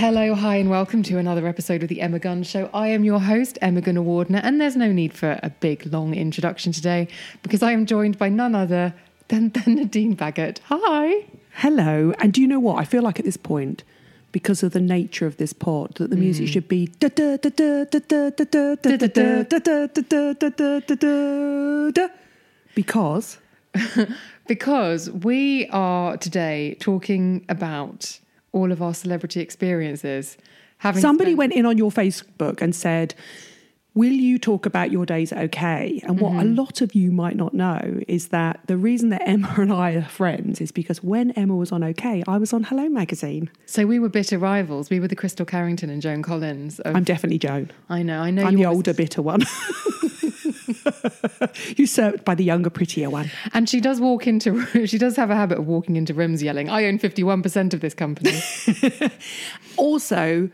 Hello, hi, and welcome to another episode of the Emma Guns Show. I am your host, Emma Gunavardhana, and there's no need for a big, long introduction today because I am joined by none other than, than Nadine Baggott. Hi. Hello. And do you know what? I feel like at this point, because of the nature of this pod, that the music should be. Because. Because we are today talking about all of our celebrity experiences. Having somebody spent- went in on your Facebook and said, Will you talk about your days OK? And what a mm-hmm. lot of you might not know is that the reason that Emma and I are friends is because when Emma was on OK, I was on Hello Magazine. So we were bitter rivals. We were the Krystle Carrington and Joan Collins. Of, I'm definitely Joan. I know. I know. I'm the always- older, bitter one. Usurped by the younger, prettier one. And she does walk into. She does have a habit of walking into rooms yelling, "I own fifty-one percent of this company." Also,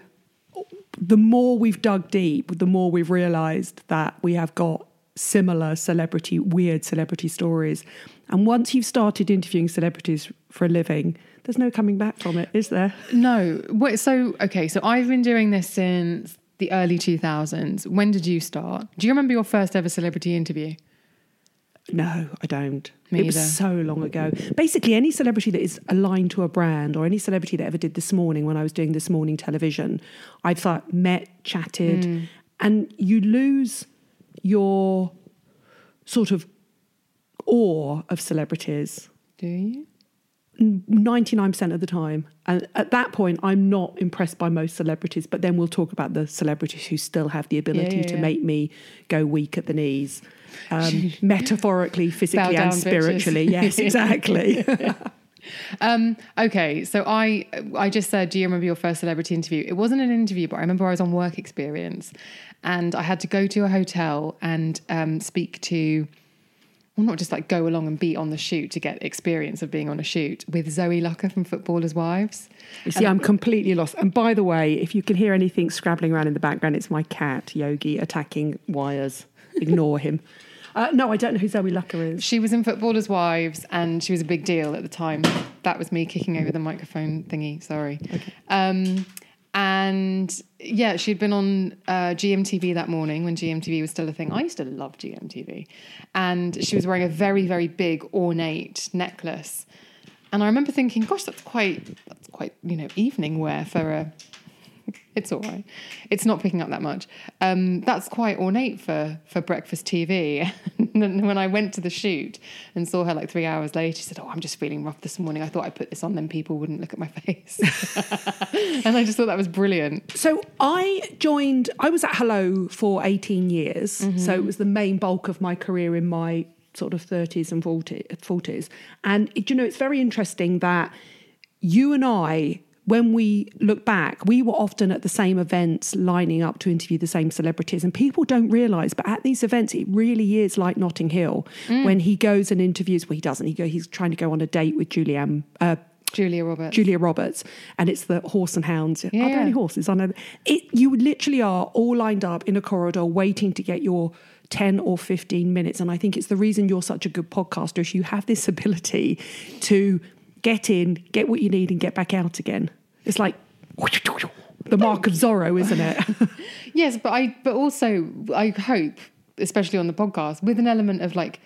the more we've dug deep, the more we've realised that we have got similar celebrity, weird celebrity stories. And once you've started interviewing celebrities for a living, there's no coming back from it, is there? no. Wait. So okay. So I've been doing this since the early two thousands. When did you start? Do you remember your first ever celebrity interview? No, I don't. Me it was so long ago. Basically, any celebrity that is aligned to a brand or any celebrity that ever did this morning when I was doing this morning television, I've thought, met, chatted, Hmm. and you lose your sort of awe of celebrities Do you? 99% of the time. And at that point, I'm not impressed by most celebrities, but then we'll talk about the celebrities who still have the ability yeah, to yeah. make me go weak at the knees, um, metaphorically, physically, and spiritually. bitches. Yes, exactly. Um, okay, so I I just said, do you remember your first celebrity interview? It wasn't an interview, but I remember I was on work experience, and I had to go to a hotel and um, speak to, well, not just like go along and be on the shoot to get experience of being on a shoot with Zoe Lucker from Footballers' Wives. You see, I'm completely lost. And by the way, if you can hear anything scrabbling around in the background, it's my cat, Yogi, attacking wires. Ignore him. Uh, no, I don't know who Zoe Lucker is. She was in Footballers' Wives, and she was a big deal at the time. That was me kicking over the microphone thingy. Sorry. Um, and yeah, she'd been on uh, GMTV that morning when GMTV was still a thing. I used to love GMTV, and she was wearing a very, very big ornate necklace. And I remember thinking, "Gosh, that's quite that's quite you know evening wear for a." It's all right. It's not picking up that much. Um, that's quite ornate for for breakfast TV. and then when I went to the shoot and saw her like three hours later, she said, "Oh, I'm just feeling rough this morning. I thought I'd put this on, then people wouldn't look at my face." and I just thought that was brilliant. So I joined, I was at Hello for 18 years. So it was the main bulk of my career in my sort of 30s and 40, 40s. And, you know, it's very interesting that you and I, when we look back, we were often at the same events lining up to interview the same celebrities. And people don't realize, but at these events, it really is like Notting Hill when he goes and interviews. Well, he doesn't. He go, he's trying to go on a date with Julianne. Uh, Julia Roberts. Julia Roberts, and it's the horse and hounds. Are Yeah. there any horses? I know it. You literally are all lined up in a corridor waiting to get your. 10 or 15 minutes. And I think it's the reason you're such a good podcaster is you have this ability to get in, get what you need, and get back out again. It's like the mark of Zorro, isn't it? Yes, but I but also I hope, especially on the podcast, with an element of like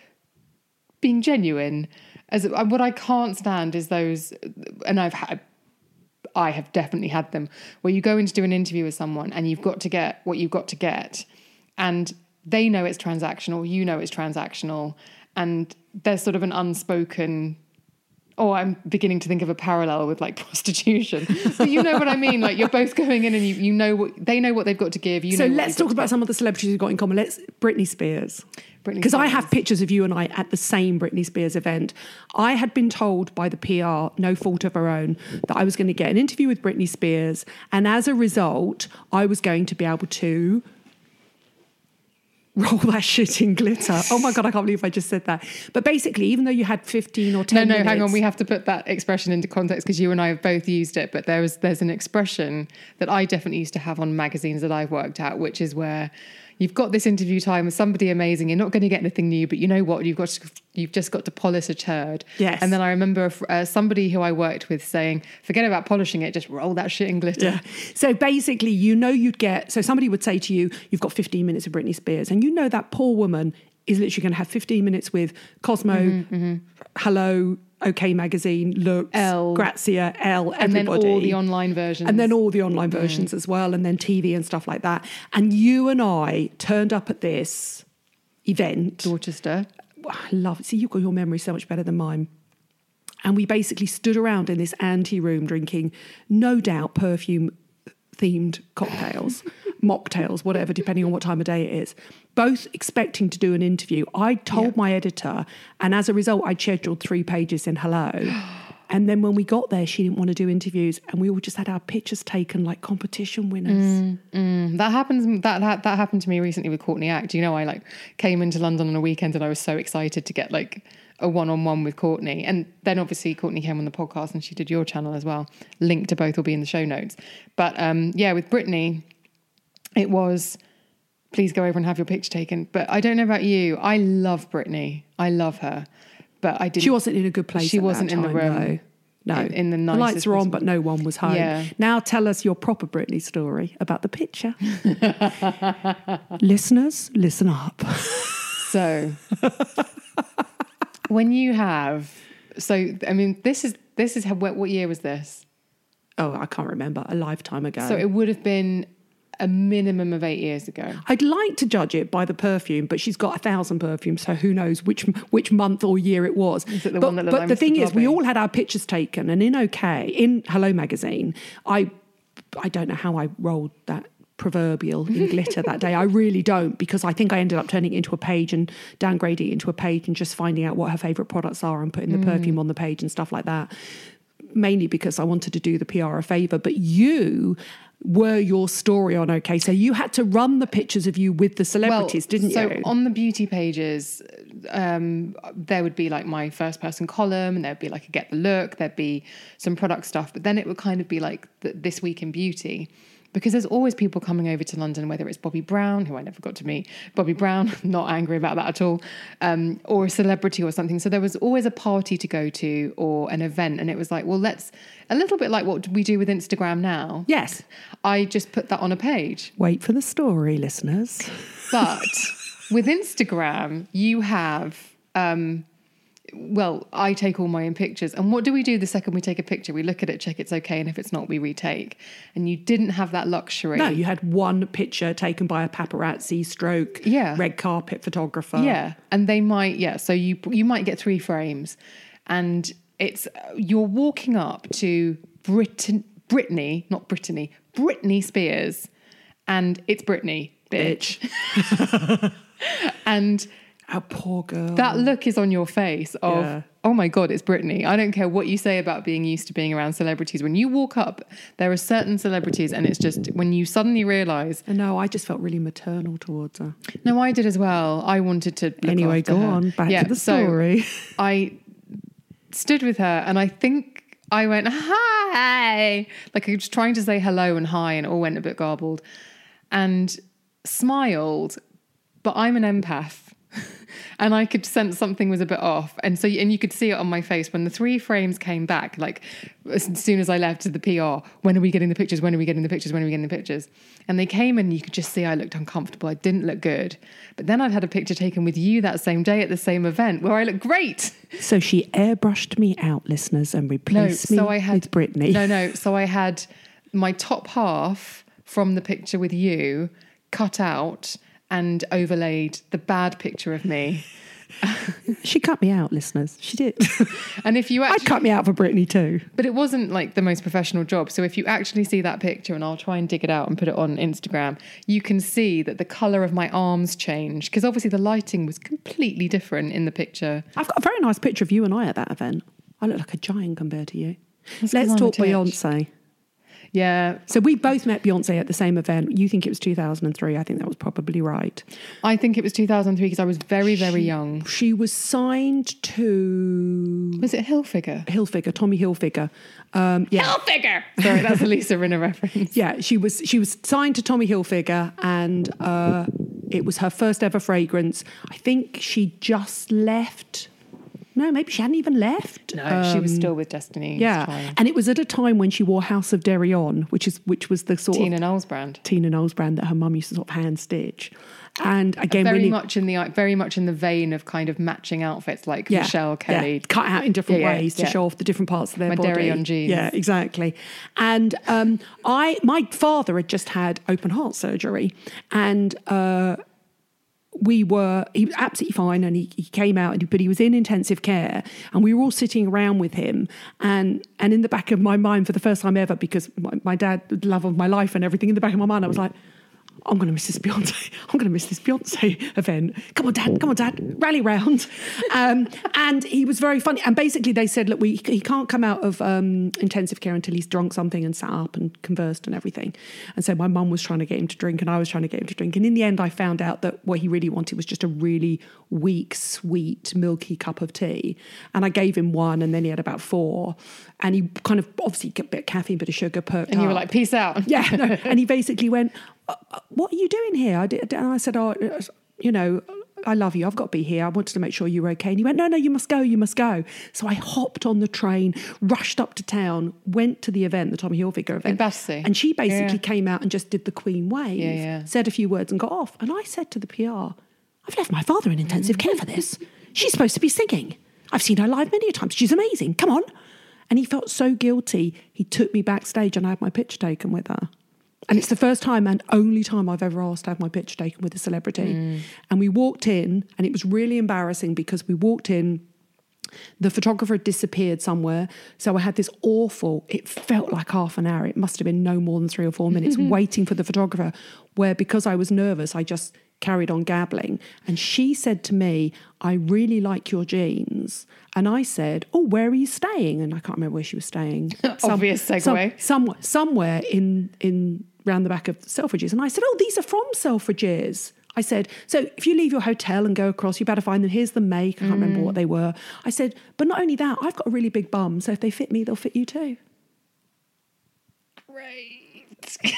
being genuine. As uh, what I can't stand is those, and I've had. I have definitely had them where you go in to do an interview with someone and you've got to get what you've got to get, and they know it's transactional, you know it's transactional, and there's sort of an unspoken Oh, I'm beginning to think of a parallel with like prostitution. But you know what I mean? Like you're both going in and you, you know what they know what they've got to give. You so know let's talk about some of the celebrities we've got in common. Let's Britney Spears. Britney Because I have pictures of you and I at the same Britney Spears event. I had been told by the PR, no fault of her own, that I was going to get an interview with Britney Spears. And as a result, I was going to be able to roll that shit in glitter. Oh my God, I can't believe I just said that. But basically, even though you had 15 or 10 No, no, minutes, hang on. We have to put that expression into context because you and I have both used it. But there was there's an expression that I definitely used to have on magazines that I've worked at, which is where You've got this interview time with somebody amazing. You're not going to get anything new, but you know what? You've got to, you've just got to polish a turd. Yes. And then I remember uh, somebody who I worked with saying, "Forget about polishing it. Just roll that shit in glitter." Yeah. So basically, you know, you'd get. So somebody would say to you, "You've got 15 minutes of Britney Spears," and you know that poor woman is literally going to have 15 minutes with Cosmo, Mm-hmm, Hello, OK Magazine, Looks, Elle. Grazia, Elle, And then everybody. all the online versions. and then all the online versions as well, and then TV and stuff like that. And you and I turned up at this event. Dorchester. I love it. See, you've got your memory so much better than mine. And we basically stood around in this ante room drinking, no doubt, perfume themed cocktails, mocktails, whatever, depending on what time of day it is, both expecting to do an interview. I told Yeah. my editor, and as a result, I scheduled three pages in Hello. And then when we got there, she didn't want to do interviews, and we all just had our pictures taken like competition winners. Mm, mm. That happens. That, that that happened to me recently with Courtney Act. You know, I like came into London on a weekend and I was so excited to get like a one-on-one with Courtney. And then obviously Courtney came on the podcast and she did your channel as well. Link to both will be in the show notes. But um, yeah, with Britney, it was please go over and have your picture taken. But I don't know about you. I love Britney. I love her. But I didn't. She wasn't in a good place. She wasn't in the room. No, no. In- in the the lights were on, possible- but no one was home. Yeah. Now tell us your proper Britney story about the picture. Listeners, listen up. So when you have, so I mean, this is this is how, what, what year was this? Oh, I can't remember. A lifetime ago. So it would have been a minimum of eight years ago. I'd like to judge it by the perfume, but she's got a thousand perfumes, so who knows which which month or year it was. It the but but like the Mr. thing is, we all had our pictures taken, and in OK, in Hello magazine, I I don't know how I rolled that proverbial in glitter that day. I really don't because I think I ended up turning it into a page and downgrading it into a page and just finding out what her favourite products are and putting the Mm. perfume on the page and stuff like that. Mainly because I wanted to do the PR a favour, but you were your story on OK. So you had to run the pictures of you with the celebrities, didn't so you? So on the beauty pages, um, there would be like my first person column, and there'd be like a get the look, there'd be some product stuff, but then it would kind of be like the, this week in beauty. Because there's always people coming over to London, whether it's Bobbi Brown, who I never got to meet, Bobbi Brown, not angry about that at all, um, or a celebrity or something. So there was always a party to go to or an event. And it was like, well, let's, a little bit like what we do with Instagram now. yes. I just put that on a page. Wait for the story, listeners. But with Instagram, you have, um, well, I take all my own pictures. And what do we do the second we take a picture? We look at it, check it's okay. And if it's not, we retake. And you didn't have that luxury. No, you had one picture taken by a paparazzi stroke Yeah. red carpet photographer. Yeah, and they might yeah. So you you might get three frames, and it's you're walking up to Britain, Brittany, not Brittany, Britney Spears, and it's Britney, bitch. and A poor girl. that look is on your face of Yeah. oh my god, it's Britney. I don't care what you say about being used to being around celebrities. When you walk up, there are certain celebrities, and it's just when you suddenly realise no, I just felt really maternal towards her. No, I did as well. I wanted to. Look Anyway, go her. on. Back Yeah, to the so story. I stood with her, and I think I went hi, like I was trying to say hello and hi, and it all went a bit garbled, and smiled. But I'm an empath. And I could sense something was a bit off, and so and you could see it on my face when the three frames came back. Like as soon as I left to the PR, when are we getting the pictures? When are we getting the pictures? When are we getting the pictures? And they came, and you could just see I looked uncomfortable. I didn't look good. But then I'd had a picture taken with you that same day at the same event where I looked great. So she airbrushed me out, listeners, and No, replaced me so I had with Britney. No, no. So I had my top half from the picture with you cut out and overlaid the bad picture of me. She cut me out, listeners. She did. And if you I'd cut me out for Britney too. but it wasn't like the most professional job. So if you actually see that picture, and I'll try and dig it out and put it on Instagram, you can see that the color of my arms changed because obviously the lighting was completely different in the picture. I've got a very nice picture of you and I at that event. I look like a giant compared to you. That's Let's talk. Beyonce. Yeah, So we both met Beyonce at the same event. You think it was 2003. I think that was probably right. I think it was 2003 because I was very, very young. She was signed to Was it Hilfiger? Hilfiger, Tommy Hilfiger. Um, yeah, Hilfiger. Sorry, that's a Lisa Rinna reference. yeah. She was she was signed to Tommy Hilfiger, and uh, It was her first ever fragrance. I think she just left. No, maybe she hadn't even left. No, she was Um, still with Destiny. Yeah, and it was at a time when she wore House of Deréon, which is which was the sort Tina of Knowles brand. Tina Knowles brand that her mum used to sort of hand stitch. And again, Very really, much in the very much in the vein of kind of matching outfits like yeah, Michelle Kelly. yeah, cut out in different Yeah, ways to show off the different parts of their My body. On jeans. Yeah, exactly. And um, I, my father had just had open heart surgery, and. Uh, we were he was absolutely fine and he, he came out and but he was in intensive care and we were all sitting around with him and and in the back of my mind for the first time ever because my, my dad the love of my life and everything in the back of my mind I was mm. like I'm going to miss this Beyonce. I'm going to miss this Beyonce event. Come on, Dad. Come on, Dad. Rally round. Um, and he was very funny. And basically, they said, look, we, he can't come out of um, intensive care until he's drunk something and sat up and conversed and everything. And so my mum was trying to get him to drink, and I was trying to get him to drink. And in the end, I found out that what he really wanted was just a really weak, sweet, milky cup of tea. And I gave him one, and then he had about four. And he kind of obviously got a bit of caffeine, bit of sugar, perked and you were up. like, peace out. Yeah, no. and he basically went, "Uh, uh, "What are you doing here?" I did, and I said, "Oh, you know, I love you. I've got to be here. I wanted to make sure you were okay." And he went, "No, no, you must go. You must go." So I hopped on the train, rushed up to town, went to the event, the Tommy Hilfiger event, Battersea? and she basically Yeah. came out and just did the Queen wave, Yeah, yeah. said a few words, and got off. And I said to the PR, "I've left my father in intensive care for this. She's supposed to be singing. I've seen her live many a times. She's amazing. Come on." And he felt so guilty. He took me backstage and I had my picture taken with her. And it's the first time and only time I've ever asked to have my picture taken with a celebrity. Mm. And we walked in, and it was really embarrassing because we walked in, the photographer had disappeared somewhere. So I had this awful, it felt like half an hour. It must have been no more than three or four minutes waiting for the photographer, where because I was nervous, I just carried on gabbling. And she said to me, I really like your jeans. And I said, Oh, where are you staying? And I can't remember where she was staying. Obvious segue. Some, somewhere, somewhere in in round the back of Selfridges. And I said, Oh, these are from Selfridges. I said, so if you leave your hotel and go across, you better find them. Here's the make. I can't remember mm. what they were. I said, but not only that, I've got a really big bum, so if they fit me, they'll fit you too. Great.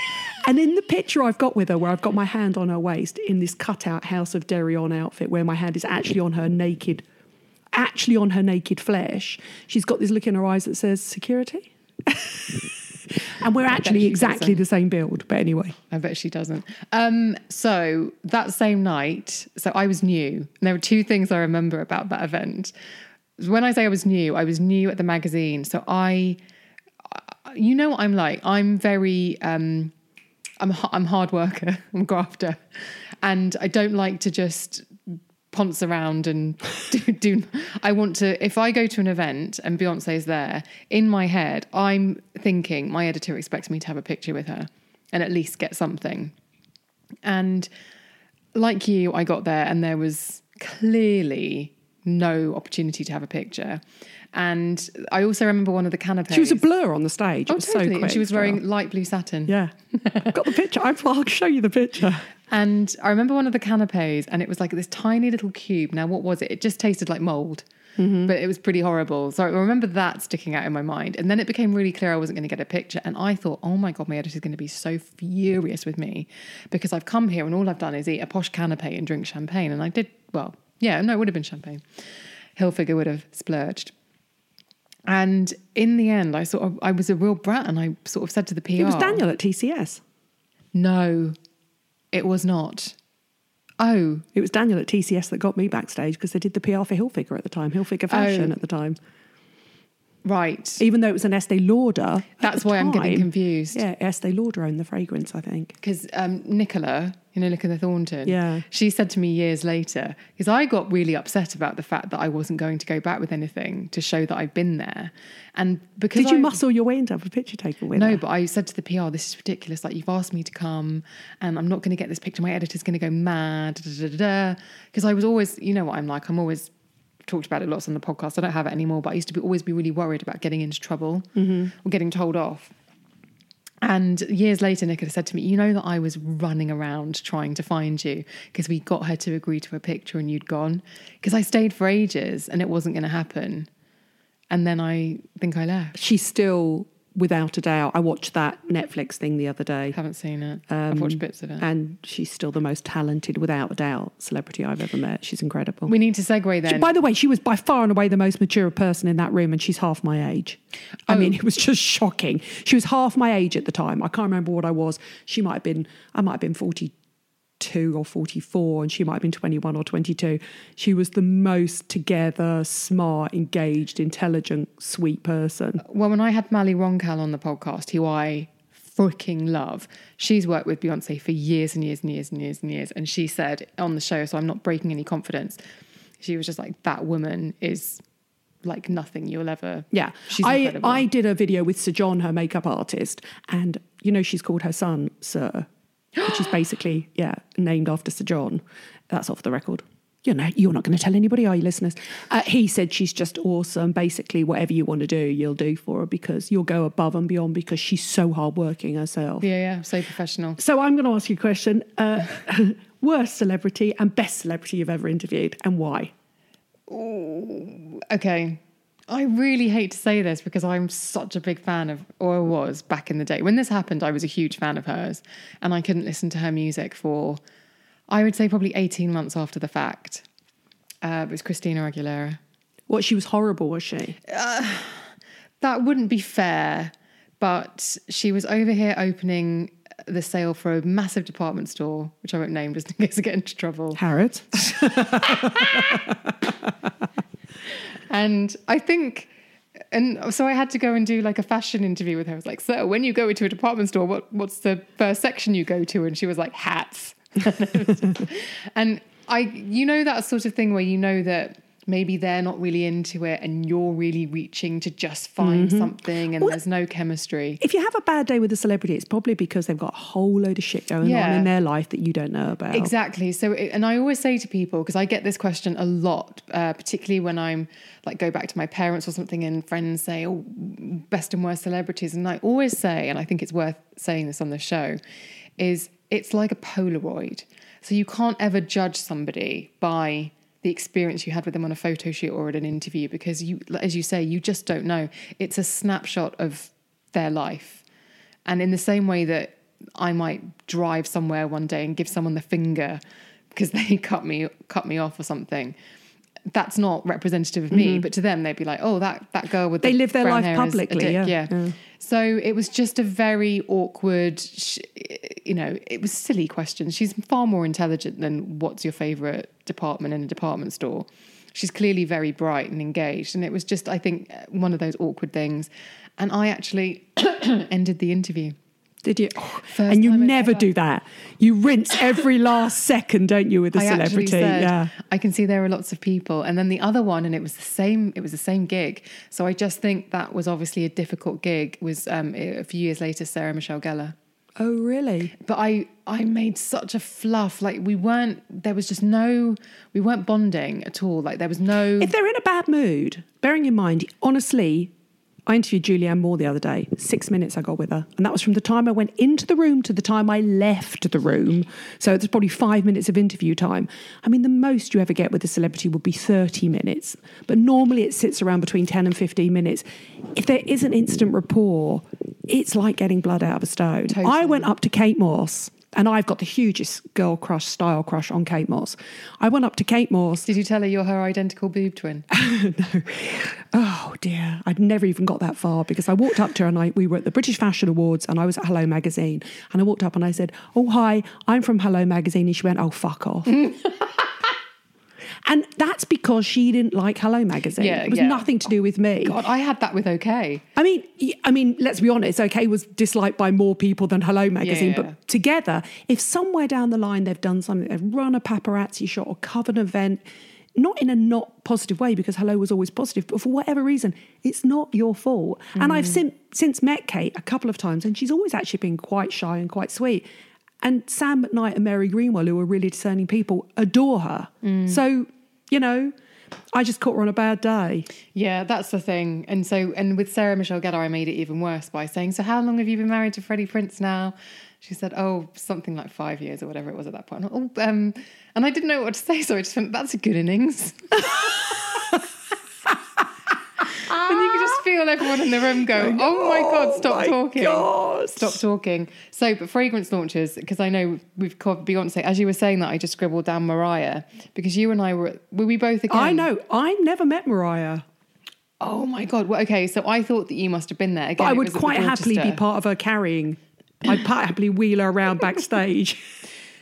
And in the picture I've got with her, where I've got my hand on her waist in this cutout House of Deréon outfit, where my hand is actually on her naked, actually on her naked flesh, she's got this look in her eyes that says security. and we're actually exactly doesn't. the same build. But anyway, I bet she doesn't. Um, so that same night, so I was new. And there were two things I remember about that event. When I say I was new, I was new at the magazine. So I, you know what I'm like. I'm very, um, I'm I'm hard worker. I'm a grafter, and I don't like to just ponce around and do, do. I want to. If I go to an event and Beyonce's there, in my head, I'm thinking my editor expects me to have a picture with her and at least get something. And like you, I got there and there was clearly no opportunity to have a picture. And I also remember one of the canapes. she was a blur on the stage. It Oh, was totally. so and she was wearing light blue satin. Yeah, I've got the picture. I'll show you the picture. And I remember one of the canapes, and it was like this tiny little cube. Now, what was it? It just tasted like mold, Mm-hmm. but it was pretty horrible. So I remember that sticking out in my mind. And then it became really clear I wasn't going to get a picture. And I thought, oh my God, my editor's going to be so furious with me because I've come here and all I've done is eat a posh canapé and drink champagne. And I did, well, yeah, no, it would have been champagne. Hilfiger would have splurged. And in the end, I sort of, I was a real brat and I sort of said to the PR, It was Daniel at TCS. no, it was not. Oh, It was Daniel at TCS that got me backstage because they did the PR for Hilfiger at the time, Hilfiger oh. Fashion Oh. at the time. Right. Even though it was an Estee Lauder. That's why I'm getting confused. Yeah, Estee Lauder owned the fragrance, I think. Because um, Nicola, you know, Nicola Thornton, Yeah. she said to me years later, because I got really upset about the fact that I wasn't going to go back with anything to show that I'd been there. And because Did you I- muscle your way into have a picture taken with No, her? but I said to the PR, this is ridiculous. Like, you've asked me to come and I'm not going to get this picture. My editor's going to go mad. Because I was always, you know what I'm like, I'm always talked about it lots on the podcast. I don't have it anymore, but I used to be, always be really worried about getting into trouble mm-hmm. or getting told off. And years later, Nicola said to me, You know that I was running around trying to find you because we got her to agree to a picture and you'd gone. Because I stayed for ages and it wasn't going to happen. And then I think I left. She still without a doubt. I watched that Netflix thing the other day. Haven't seen it. I've watched Um, bits of it. And she's still the most talented, without a doubt, celebrity I've ever met. She's incredible. we need to segue then. By the way, she was by far and away the most mature person in that room, and she's half my age. I mean, it was just shocking. She was half my age at the time. I can't remember what I was. She might have been, I might have been 42 or 44, and she might have been 21 or 22. She was the most together, smart, engaged, intelligent, sweet person. well, when I had Mally Roncal on the podcast, who I freaking love, she's worked with Beyonce for years and years and years and years and years. And she said on the show, so I'm not breaking any confidence, she was just like, that woman is like nothing you'll ever. Yeah. She's I, incredible. I did a video with Sir John, her makeup artist, and you know, she's called her son Sir, which is basically, yeah, named after Sir John. That's off the record. You know, you're not going to tell anybody, are you, listeners? Uh, he said she's just awesome. Basically, whatever you want to do, you'll do for her because you'll go above and beyond because she's so hardworking herself. Yeah, yeah, so professional. So I'm going to ask you a question: uh, worst celebrity and best celebrity you've ever interviewed, and why? Okay. I really hate to say this because I'm such a big fan of, or I was back in the day. When this happened, I was a huge fan of hers and I couldn't listen to her music for, I would say, probably 18 months after the fact. Uh, it was Christina Aguilera. What she was horrible, was she? That wouldn't be fair, but she was over here opening the sale for a massive department store, which I won't name just in case I get into trouble. Harrods. And I think, and so I had to go and do like a fashion interview with her. I was like, so when you go into a department store, what, what's the first section you go to? And she was like, hats. and I, you know, that sort of thing where you know that maybe they're not really into it and you're really reaching to just find something and there's no chemistry. If you have a bad day with a celebrity, it's probably because they've got a whole load of shit going on in their life that you don't know about. Exactly. So, it- and I always say to people because I get this question a lot, uh, particularly when I'm like go back to my parents or something, and friends say, "Oh, best and worst celebrities," and I always say, and I think it's worth saying this on the show, is it's like a Polaroid. So you can't ever judge somebody by the experience you had with them on a photo shoot or at an interview because you, as you say, you just don't know. It's a snapshot of their life. And in the same way that I might drive somewhere one day and give someone the finger because they cut me cut me off or something, that's not representative of me. But to them, they'd be like, "Oh, that that girl with Mm-hmm. They the live their life hair is a publicly, yeah. yeah. Yeah. So it was just a very awkward, you know, it was silly questions. She's far more intelligent than what's your favorite department in a department store. She's clearly very bright and engaged. And it was just, I think, one of those awkward things. And I actually ended the interview. Did you? First and you never ever- do that. You rinse every last second, don't you, with a I celebrity? said, yeah. I can see there are lots of people. And then the other one, and it was the same, it was the same gig. So I just think that was obviously a difficult gig, was um, a few years later, Sarah Michelle Gellar. Oh, really? but I I made such a fluff. Like we weren't. There was just no. We weren't bonding at all. Like there was no. If they're in a bad mood, bearing in mind, honestly, I interviewed Julianne Moore the other day. Six minutes I got with her. And that was from the time I went into the room to the time I left the room. So it's probably five minutes of interview time. I mean, the most you ever get with a celebrity would be 30 minutes. But normally it sits around between 10 and 15 minutes. If there is an instant rapport, it's like getting blood out of a stone. I went up to Kate Moss. And I've got the hugest girl crush, style crush on Kate Moss. I went up to Kate Moss Did you tell her you're her identical boob twin? no. Oh dear, I'd never even got that far because I walked up to her and I, we were at the British Fashion Awards and I was at Hello Magazine and I walked up and I said, "Oh hi, I'm from Hello Magazine," and she went, "Oh fuck off." and that's because she didn't like Hello Magazine. Yeah, it was yeah. nothing to do with me. God, I had that with OK. I mean, I mean, let's be honest. OK was disliked by more people than Hello Magazine, yeah. but together, if somewhere down the line they've done something, they've run a paparazzi shot or covered an event, not in a not positive way because Hello was always positive, but for whatever reason, it's not your fault. And I've mm. sin- since met Kate a couple of times, and she's always actually been quite shy and quite sweet. And Sam McKnight and Mary Greenwell, who are really discerning people, adore her. So, you know, I just caught her on a bad day. Yeah, that's the thing. And so, and with Sarah Michelle Gellar, I made it even worse by saying, "So, how long have you been married to Freddie Prinze now?" She said, "Oh, something like five years or whatever it was at that point." Oh, um, and I didn't know what to say, so I just went, "That's a good innings." and you could just feel feel everyone in the room go, "Oh my god, oh stop my talking, God. stop talking." So, but fragrance launches because I know we've covered Beyonce. As you were saying that, I just scribbled down Mariah because you and I were were we both again? I know. I never met Mariah, Oh my god. Well, okay, so I thought that you must have been there. Again, but I would was at the quite happily be part of her carrying. I'd happily wheel her around backstage.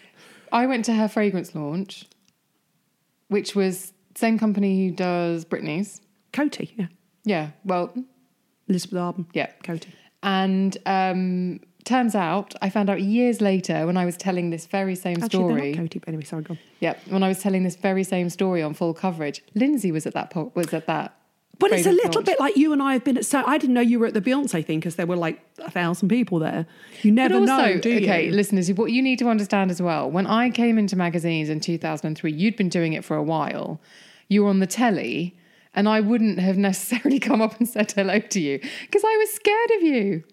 I went to her fragrance launch, which was same company who does Britney's. Coty, yeah. Yeah. Well, Elizabeth Arden. yeah. Coty. And um, turns out, I found out years later when I was telling this very same Actually, story. they're not Coty, but anyway, sorry, go on. Yeah, when I was telling this very same story on full coverage, Lindsay was at that po- was at that. But it's a little launch. bit like you and I have been at. So I didn't know you were at the Beyonce thing because there were like a thousand people there. You never also, know, do okay, listeners, what you need to understand as well. When I came into magazines in 2003, you'd been doing it for a while. You were on the telly, and I wouldn't have necessarily come up and said hello to you because I was scared of you.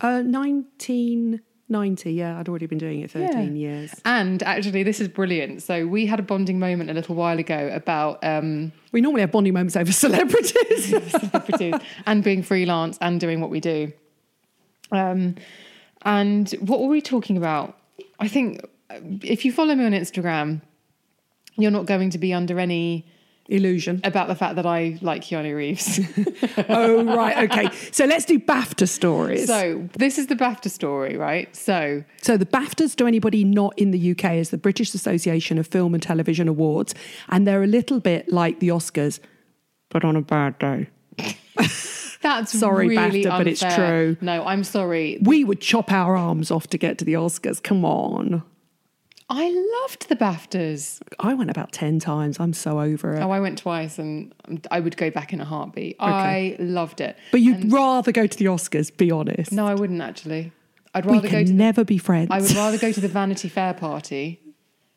Uh, 1990, yeah, I'd already been doing it 13 Yeah. years. And actually, this is brilliant. So we had a bonding moment a little while ago about um, We normally have bonding moments over celebrities. celebrities and being freelance and doing what we do. Um, and what were we talking about? I think uh, if you follow me on Instagram, you're not going to be under any Illusion. about the fact that I like Keanu Reeves. oh, right. Okay. So let's do BAFTA stories. so this is the BAFTA story, right? So So the BAFTAs, to anybody not in the UK, is the British Association of Film and Television Awards, and they're a little bit like the Oscars, but on a bad day. that's Sorry, really BAFTA, but it's true. No, I'm sorry. We would chop our arms off to get to the Oscars. Come on. I loved the BAFTAs. I went about 10 times. I'm so over it. Oh, I went twice, and I would go back in a heartbeat. I loved it. but you'd rather go to the Oscars, be honest. No, I wouldn't actually. I'd we rather go can to. The, never be friends. I would rather go to the Vanity Fair party,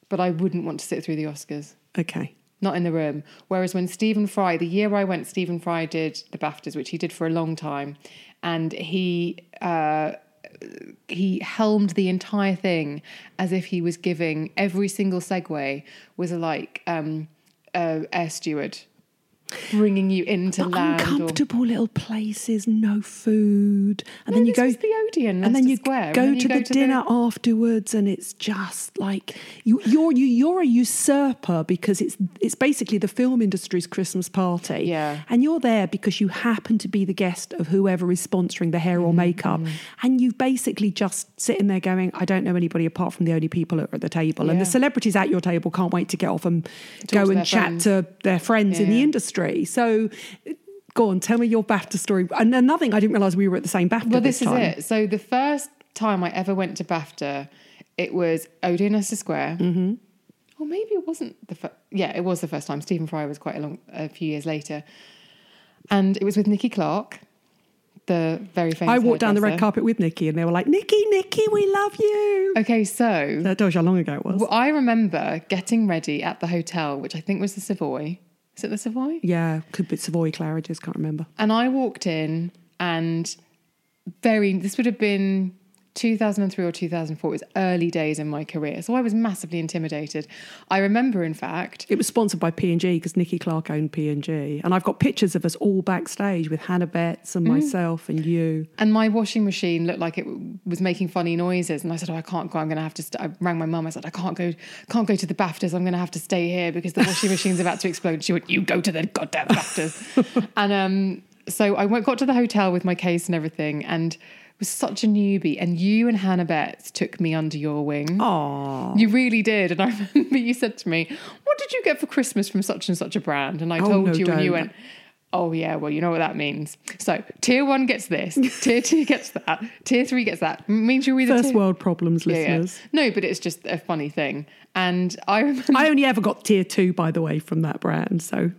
but I wouldn't want to sit through the Oscars. okay. Not in the room. Whereas when Stephen Fry, the year I went, Stephen Fry did the BAFTAs, which he did for a long time, and he uh, he helmed the entire thing as if he was giving every single segue was like um, air steward bringing you into But land. or- uncomfortable little places, no food, and then you go the Odeon, and then you Square, go then you to go the to the- dinner afterwards, and it's just like you, you're you, you're a usurper because it's it's basically the film industry's Christmas party, Yeah. and you're there because you happen to be the guest of whoever is sponsoring the hair Mm-hmm. or makeup, and you basically just sitting there going, I don't know anybody apart from the only people that are at the table, and the celebrities at your table can't wait to get off and Talk go and chat friends. to their friends in the Yeah. Industry, so. Go on, tell me your BAFTA story. And another thing, I didn't realise we were at the same BAFTA. Well, this, this is it. So the first time I ever went to BAFTA, it was Odeon Leicester Square. Mm-hmm. Or maybe it wasn't the first. Yeah, it was the first time. Stephen Fry was quite a long, a few years later, and it was with Nicky Clarke, the very famous. I walked down the red carpet with Nicky, and they were like, "Nicky, Nicky, we love you." Okay, so That tells you how long ago it was. well, I remember getting ready at the hotel, which I think was the Savoy. Is it the Savoy? yeah, could be Savoy Claridge's, can't remember. And I walked in and very, this would have been 2003 or 2004. It was early days in my career. So I was massively intimidated. I remember, in fact, It was sponsored by P and G because Nicky Clarke owned P and I've got pictures of us all backstage with Hannah Betts Mm. and myself and you. and my washing machine looked like it was making funny noises. And I said, Oh, I can't go. I'm going to have to. St-. I rang my mum. I said, I can't go, can't go to the BAFTAs. I'm going to have to stay here because the washing machine's about to explode. She went, You go to the goddamn BAFTAs. and um, so I went, got to the hotel with my case and everything and was such a newbie. And you and Hannah Betts took me under your wing. Oh, You really did. And I remember you said to me, What did you get for Christmas from such and such a brand? And I Oh, told no, you, and you went, Oh, yeah, well, you know what that means. So tier one gets this, tier two gets that, tier three gets that. M- means you're either. first tier- world problems, Yeah, yeah. listeners. No, but it's just a funny thing. And I remember. I only ever got tier two, by the way, from that brand, so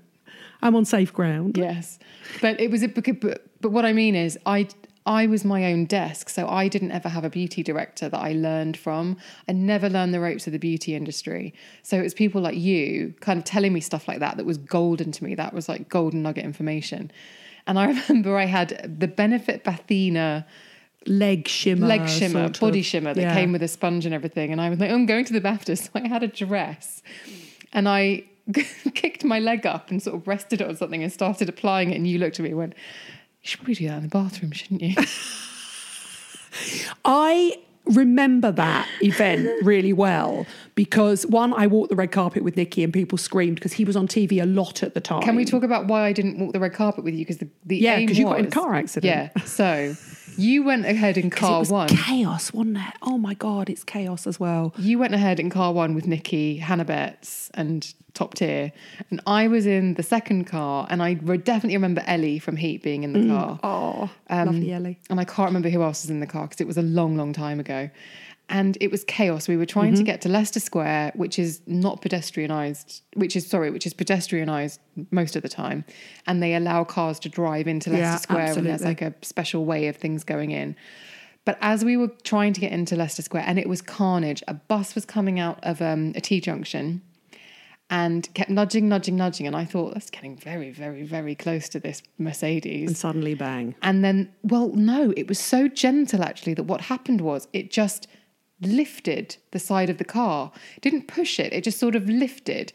I'm on safe ground. Yes, but it was a but but what I mean is I I was my own desk, so I didn't ever have a beauty director that I learned from. I never learned the ropes of the beauty industry. So it was people like you kind of telling me stuff like that that was golden to me. That was like golden nugget information. And I remember I had the Benefit Bathina Leg shimmer, leg shimmer, sort of. body shimmer that Yeah. came with a sponge and everything. And I was like, oh, I'm going to the BAFTA. So I had a dress and I kicked my leg up and sort of rested it on something and started applying it. And you looked at me and went, should probably do that in the bathroom, shouldn't you? I remember that event really well because one, I walked the red carpet with Nicky and people screamed because he was on TV a lot at the time. Can we talk about why I didn't walk the red carpet with you? Because the, the Yeah, aim 'cause you got in a car accident. Yeah. So you went ahead in car it was one. chaos, wasn't it? Oh my god, it's chaos as well. You went ahead in car one with Nicky, Hannah Betts, and Top Tier, and I was in the second car, and I re- definitely remember Ellie from Heat being in the car. Oh, Um, lovely Ellie. And I can't remember who else was in the car because it was a long, long time ago. And it was chaos. We were trying Mm-hmm. to get to Leicester Square, which is not pedestrianised, which is, sorry, which is pedestrianised most of the time. And they allow cars to drive into Leicester Yeah, Square when there's like a special way of things going in. But as we were trying to get into Leicester Square, and it was carnage, a bus was coming out of um, a T junction and kept nudging, nudging, nudging. And I thought, that's getting very, very, very close to this Mercedes. And suddenly bang. And then, well, no, it was so gentle actually that what happened was it just lifted the side of the car. It didn't push it, it just sort of lifted.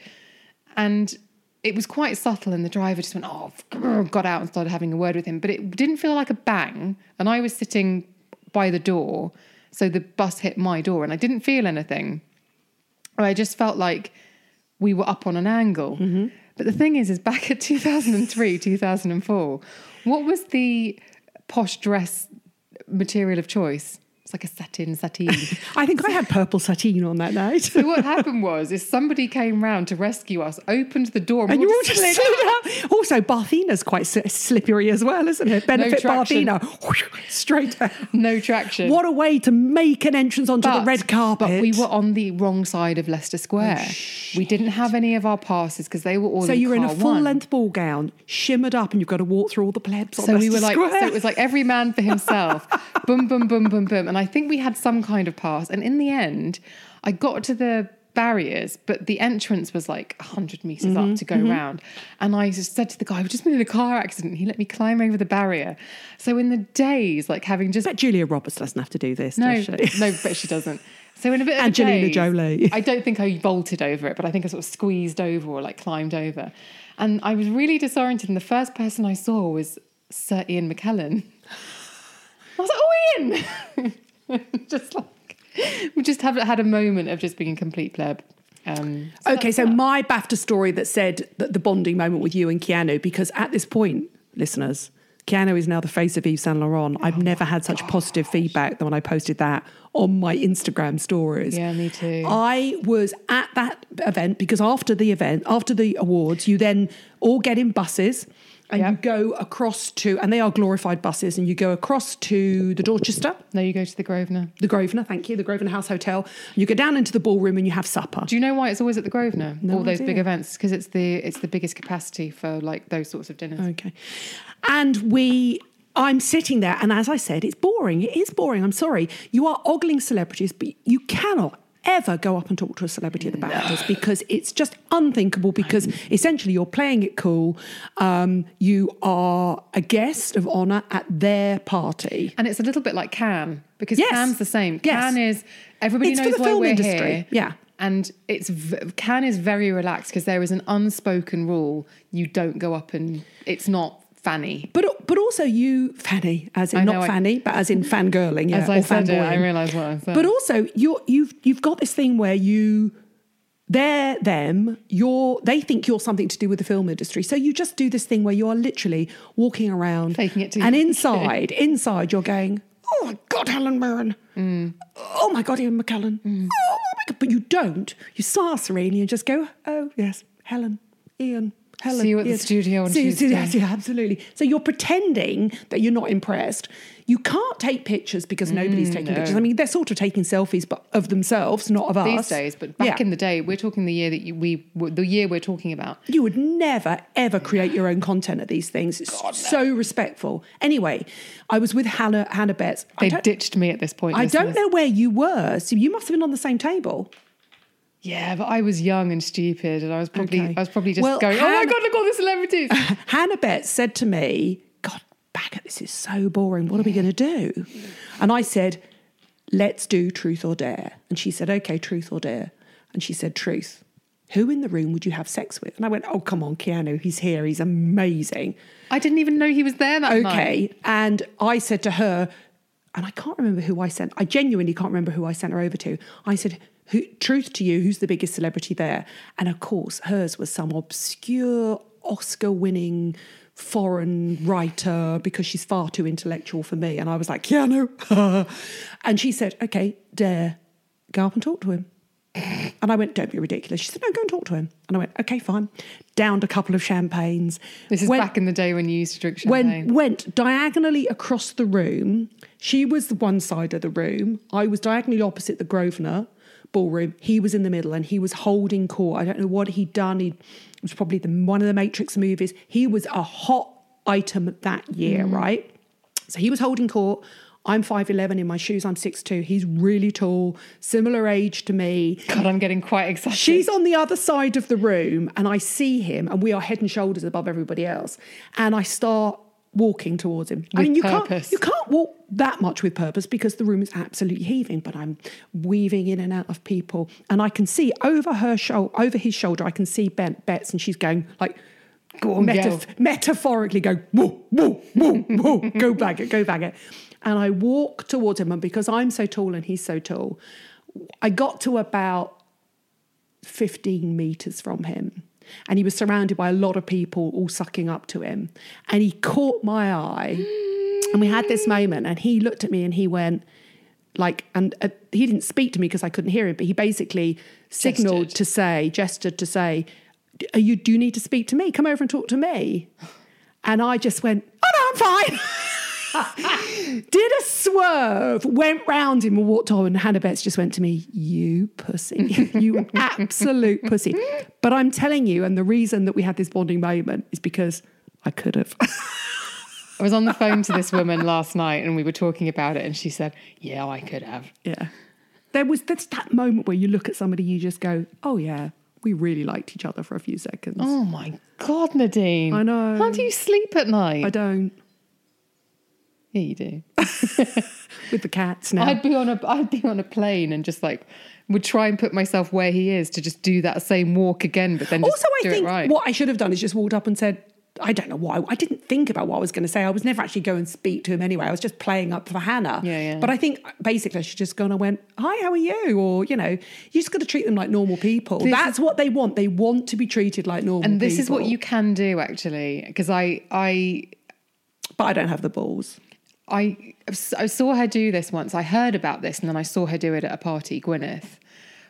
And it was quite subtle, and the driver just went, oh, got out and started having a word with him. But it didn't feel like a bang. And I was sitting by the door, so the bus hit my door, and I didn't feel anything. I just felt like we were up on an angle. Mm-hmm. But the thing is, is back at 2003, 2004, what was the posh dress material of choice? It's like a satin, sateen. I think I had purple sateen on that night. so what happened was, is somebody came round to rescue us, opened the door, And we you all just slid out. Also, Bathina's quite slippery as well, isn't it? Benefit traction. Bathina, straight down. no traction. What a way to make an entrance onto the red carpet. But we were on the wrong side of Leicester Square. Oh, we didn't have any of our passes because they were all so you were in a full-length ball gown, shimmered up, and you've got to walk through all the plebs. on So we were Leicester like, Square. so it was like every man for himself. boom, boom, boom, boom, boom. And I think we had some kind of pass. And in the end, I got to the barriers, but the entrance was like 100 meters Mm-hmm, up to go round. And I just said to the guy, I've just been in a car accident. He let me climb over the barrier. So in the days, like having just But Julia Roberts doesn't have to do this, no, does she? no, but she doesn't. So in a bit of Angelina daze, Jolie. I don't think I bolted over it, but I think I sort of squeezed over or like climbed over. And I was really disoriented. And the first person I saw was Sir Ian McKellen. I was like, oh, Ian! just like, we just haven't had a moment of just being a complete pleb. Um, so Okay, so that. my BAFTA story that said that the bonding moment with you and Keanu, because at this point, listeners, Keanu is now the face of Yves Saint Laurent. Oh I've never had such positive feedback than when I posted that on my Instagram stories. Yeah, me too. I was at that event because after the event, after the awards, you then all get in buses and Yep. you go across to, and they are glorified buses, and you go across to the Dorchester, no, you go to the Grosvenor. the Grosvenor, thank you, the Grosvenor House Hotel. You go down into the ballroom and you have supper. Do you know why it's always at the Grosvenor? No All those big events because it's the it's the biggest capacity for like those sorts of dinners. Okay. And we, I'm sitting there, and as I said, it's boring. It is boring. I'm sorry. You are ogling celebrities, but you cannot ever go up and talk to a celebrity at the BAFTAs because it's just unthinkable because essentially you're playing it cool. Um, you are a guest of honour at their party. And it's a little bit like Cannes because Yes. Cannes the same. Yes. Cannes is everybody It's for knows the why film we're industry. here. Yeah. And it's v- Cannes is very relaxed because there is an unspoken rule: you don't go up and it's not fanny. But but also you, Fanny, as in not I- Fanny, but as in fangirling, yeah, As I or said it, I realised what I said. But also, you're, you've you've got this thing where you, they're them. You're they think you're something to do with the film industry. So you just do this thing where you are literally walking around, Faking it and you- inside, inside, you're going, "Oh my God, Helen Mirren! Mm. Oh my God, Ian McKellen! Mm. Oh my God!" But you don't. You smile serenely and just go, "Oh yes, Helen, Ian." Helen, See you at the Ian." studio on See Tuesday. yes, yeah, absolutely. So you're pretending that you're not impressed. You can't take pictures because nobody's taking mm, pictures. I mean, they're sort of taking selfies, but of themselves, not of us. these days, but back Yeah. in the day, we're talking the year that you, we the year we're talking about. you would never ever create your own content at these things. It's so respectful. Anyway, I was with Hannah Hannah Betts. They ditched me at this point. I don't know where you were. So you must have been on the same table. Yeah, but I was young and stupid, and I was probably Okay. I was probably just Well, going, "Oh my god, look at all the celebrities!" Hannah Betts said to me, God, Baggott, this is so boring. What are we going to do? And I said, Let's do truth or dare. And she said, Okay, truth or dare. And she said, Truth. Who in the room would you have sex with? And I went, Oh, come on, Keanu, he's here, he's amazing. I didn't even know he was there that night. Okay. And I said to her, and I can't remember who I sent, I genuinely can't remember who I sent her over to. I said, who, Truth to you, who's the biggest celebrity there? And of course, hers was some obscure Oscar winning foreign writer because she's far too intellectual for me. And I was like, Keanu. and she said, Okay, dare, go up and talk to him. And I went, Don't be ridiculous. She said, No, go and talk to him. And I went, Okay, fine. Downed a couple of champagnes. This is Went- back in the day when you used to drink champagne. when went diagonally across the room. She was the one side of the room. I was diagonally opposite the Grosvenor ballroom. He was in the middle, and he was holding court. I don't know what he'd done. He it was probably the, one of the Matrix movies. He was a hot item that year, mm. right? So he was holding court. I'm 5'11 in my shoes. I'm 6'2. He's really tall, similar age to me. God, I'm getting quite excited. She's on the other side of the room, and I see him, and we are head and shoulders above everybody else. And I start walking towards him. I mean, you purpose. can't you can't walk that much with purpose because the room is absolutely heaving. But I'm weaving in and out of people, and I can see over her shoulder, over his shoulder, I can see Ben Bets, and she's going like. Go on, metaf- metaphorically go whoa whoa whoa whoa go bag it go bag it and i walk towards him and because i'm so tall and he's so tall i got to about 15 meters from him. And he was surrounded by a lot of people all sucking up to him. And he caught my eye. And we had this moment. And he looked at me and he went, like, and uh, he didn't speak to me because I couldn't hear him, but he basically signaled Gestured. to say, gestured to say, Are you, do you need to speak to me? Come over and talk to me. And I just went, Oh, no, I'm fine. did a swerve, went round him and walked on, and Hannah Betts just went to me, You pussy, you absolute pussy. But I'm telling you, and the reason that we had this bonding moment is because I could have. I was on the phone to this woman last night and we were talking about it, and she said, Yeah, I could have. yeah. There was that's that moment where you look at somebody, you just go, Oh, yeah, we really liked each other for a few seconds. Oh my God, Nadine. I know. How do you sleep at night? I don't. Yeah, you do. With the cats now. I'd be on a I'd be on a plane and just like would try and put myself where he is to just do that same walk again, but then just also, I think right. what I should have done is just walked up and said, I don't know why. I didn't think about what I was going to say. I was never actually going to speak to him anyway. I was just playing up for Hannah. Yeah, yeah. But I think basically I should just gone and went, Hi, how are you? Or, you know, you just got to treat them like normal people. This That's what they want. They want to be treated like normal and this is what you can do actually, because I I But I don't have the balls. I I saw her do this once. I heard about this, and then I saw her do it at a party, Gwyneth,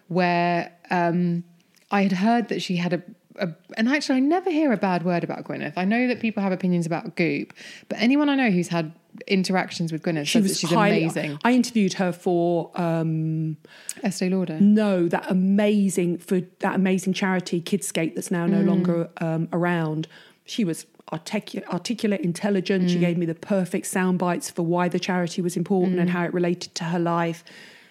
where um, I had heard that she had a, a. And actually, I never hear a bad word about Gwyneth. I know that people have opinions about Goop, but anyone I know who's had interactions with Gwyneth She was she's highly, amazing. I interviewed her for um, Estee Lauder. No, that amazing for that amazing charity Kidscape that's now Mm. no longer um, around. She was articulate, articulate intelligent. Mm. She gave me the perfect sound bites for why the charity was important Mm. and how it related to her life.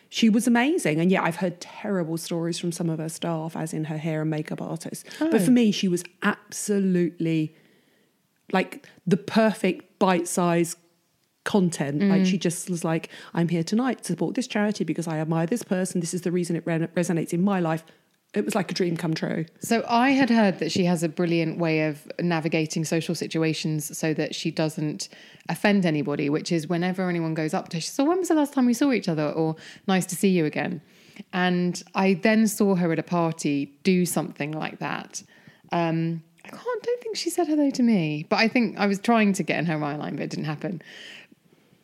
She was amazing, and yeah, I've heard terrible stories from some of her staff, as in her hair and makeup artist. But Oh. for me, she was absolutely like the perfect bite-sized content. Like Mm. she just was like, I'm here tonight to support this charity because I admire this person. This is the reason it re- resonates in my life. It was like a dream come true. So I had heard that she has a brilliant way of navigating social situations so that she doesn't offend anybody, which is whenever anyone goes up to her, So when was the last time we saw each other? Or nice to see you again. And I then saw her at a party do something like that. Um, I can't, don't think she said hello to me, but I think I was trying to get in her eye line, but it didn't happen.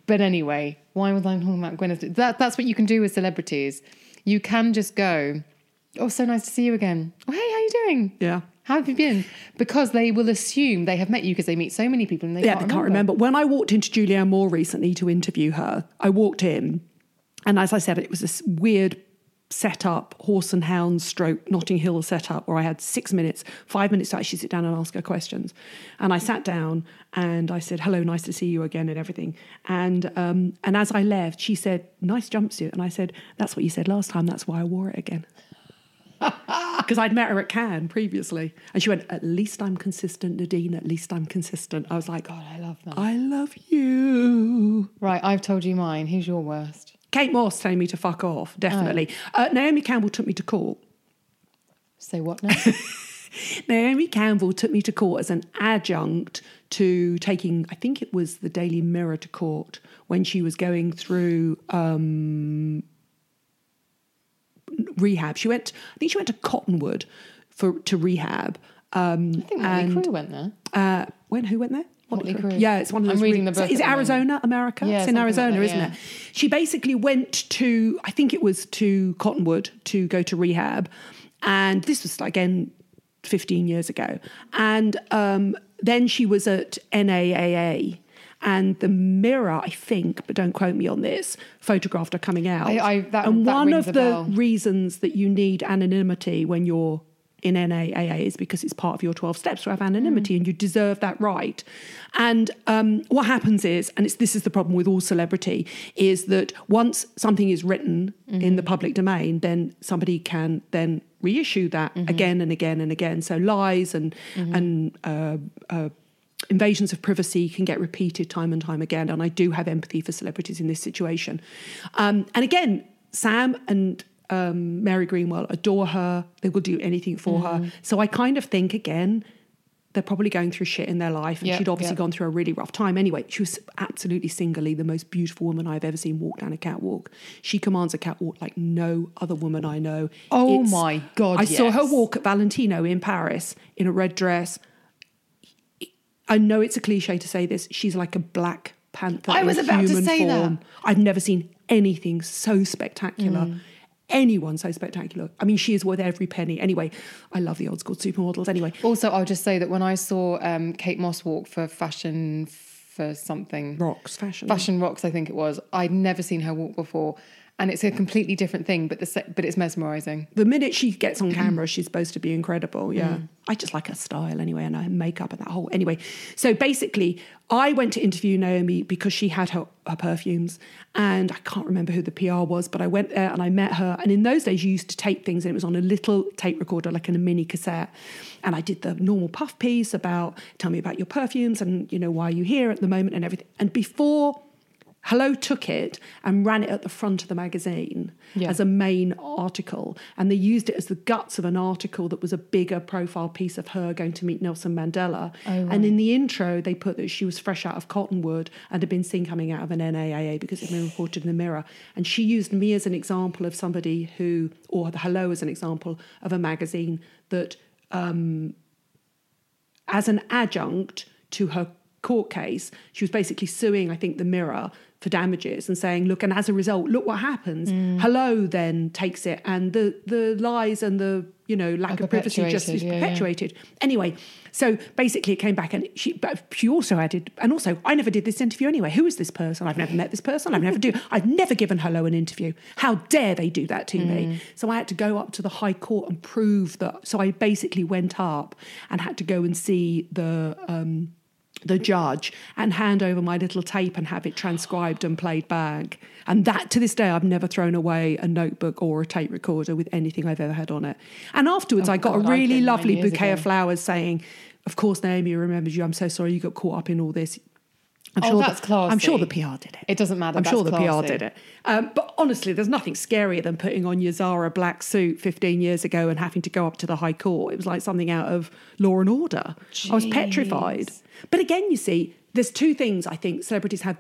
But anyway, why was I talking about Gwyneth? That, that's what you can do with celebrities. You can just go, oh, so nice to see you again. Oh, hey, how are you doing? Yeah. How have you been? Because they will assume they have met you because they meet so many people and they Yeah, can't, they can't remember. When I walked into Julianne Moore recently to interview her, I walked in, and as I said, it was this weird setup, horse and hound stroke Notting Hill setup where I had six minutes, five minutes to actually sit down and ask her questions. And I sat down and I said, "Hello, nice to see you again," and everything. And um, and as I left, she said, "Nice jumpsuit," and I said, "That's what you said last time. That's why I wore it again." Because I'd met her at Cannes previously. And she went, At least I'm consistent, Nadine. At least I'm consistent. I was like, God, I love that. I love you. Right, I've told you mine. Who's your worst? Kate Moss telling me to fuck off, definitely. Uh, Naomi Campbell took me to court. Say what now? Naomi Campbell took me to court as an adjunct to taking, I think it was the Daily Mirror to court when she was going through um, rehab. She went, I think she went to Cottonwood for to rehab. Um, I think Motley Crue went there. uh, when who went there? Motley Crue. Yeah, it's one of I'm reading re- the book Is it at the Arizona, America? Yeah, it's in something like Arizona, isn't it? She basically went to, I think it was to Cottonwood to go to rehab, and this was again 15 years ago. And um, then she was at NAAA. And the Mirror, I think, but don't quote me on this, photographed are coming out. I- I- that- and that one of the bell. reasons that you need anonymity when you're in NAAA is because it's part of your 12 steps to have anonymity and you deserve that right. And um, what happens is, and it's, this is the problem with all celebrity, is that once something is written in the public domain, then somebody can then reissue that again and again and again. So lies and, and uh, uh, invasions of privacy can get repeated time and time again. And I do have empathy for celebrities in this situation. Um, and again, Sam and um, Mary Greenwell adore her. They will do anything for Mm-hmm. her. So I kind of think, again, they're probably going through shit in their life. And Yep, she'd obviously yep. gone through a really rough time. Anyway, she was absolutely singly the most beautiful woman I've ever seen walk down a catwalk. She commands a catwalk like no other woman I know. Oh my God, I saw her walk at Valentino in Paris in a red dress. I know it's a cliche to say this. She's like a black panther. I in was about to human say that. form. I've never seen anything so spectacular. Mm. Anyone so spectacular. I mean, she is worth every penny. Anyway, I love the old school supermodels. Anyway, Also, I'll just say that when I saw um, Kate Moss walk for fashion for something, rocks, fashion. Fashion Rocks, I think it was. I'd never seen her walk before, and it's a completely different thing, but the but it's mesmerising. The minute she gets on camera, she's supposed to be incredible. Yeah. Mm. I just like her style anyway, and her makeup and that whole. Anyway, so basically, I went to interview Naomi because she had her, her perfumes, and I can't remember who the PR was, but I went there and I met her. And in those days, you used to tape things, and it was on a little tape recorder, like in a mini cassette. And I did the normal puff piece about tell me about your perfumes and you know why you're you here at the moment and everything. And before Hello took it and ran it at the front of the magazine Yeah. as a main article. And they used it as the guts of an article that was a bigger profile piece of her going to meet Nelson Mandela. Oh, And in the intro, they put that she was fresh out of Cottonwood and had been seen coming out of an NAAA because it had been reported in the mirror. And she used me as an example of somebody who, or the Hello as an example of a magazine that um, as an adjunct to her court case, she was basically suing, I think, the Mirror for damages and saying, look, and as a result, look what happens. Mm. Hello then takes it, and the the lies and the you know lack of privacy just perpetuated, is yeah, yeah. perpetuated. Anyway, so basically, it came back, and she but she also added, and also, I never did this interview anyway. Who is this person? I've never met this person. I've never do. I've never given Hello an interview. How dare they do that to Mm. me? So I had to go up to the High Court and prove that. So I basically went up and had to go and see the. Um, the judge and hand over my little tape and have it transcribed and played back. And that to this day, I've never thrown away a notebook or a tape recorder with anything I've ever had on it. And afterwards, Oh, I got God, a really lovely bouquet of flowers saying, Of course, Naomi remembers you. I'm so sorry you got caught up in all this. I'm Oh, sure that's the, I'm sure the. PR did it. It doesn't matter, I'm sure the that's PR did it. Um, but honestly, there's nothing scarier than putting on your Zara black suit 15 years ago and having to go up to the High Court. It was like something out of Law and Order. I was petrified. But again, you see, there's two things I think celebrities have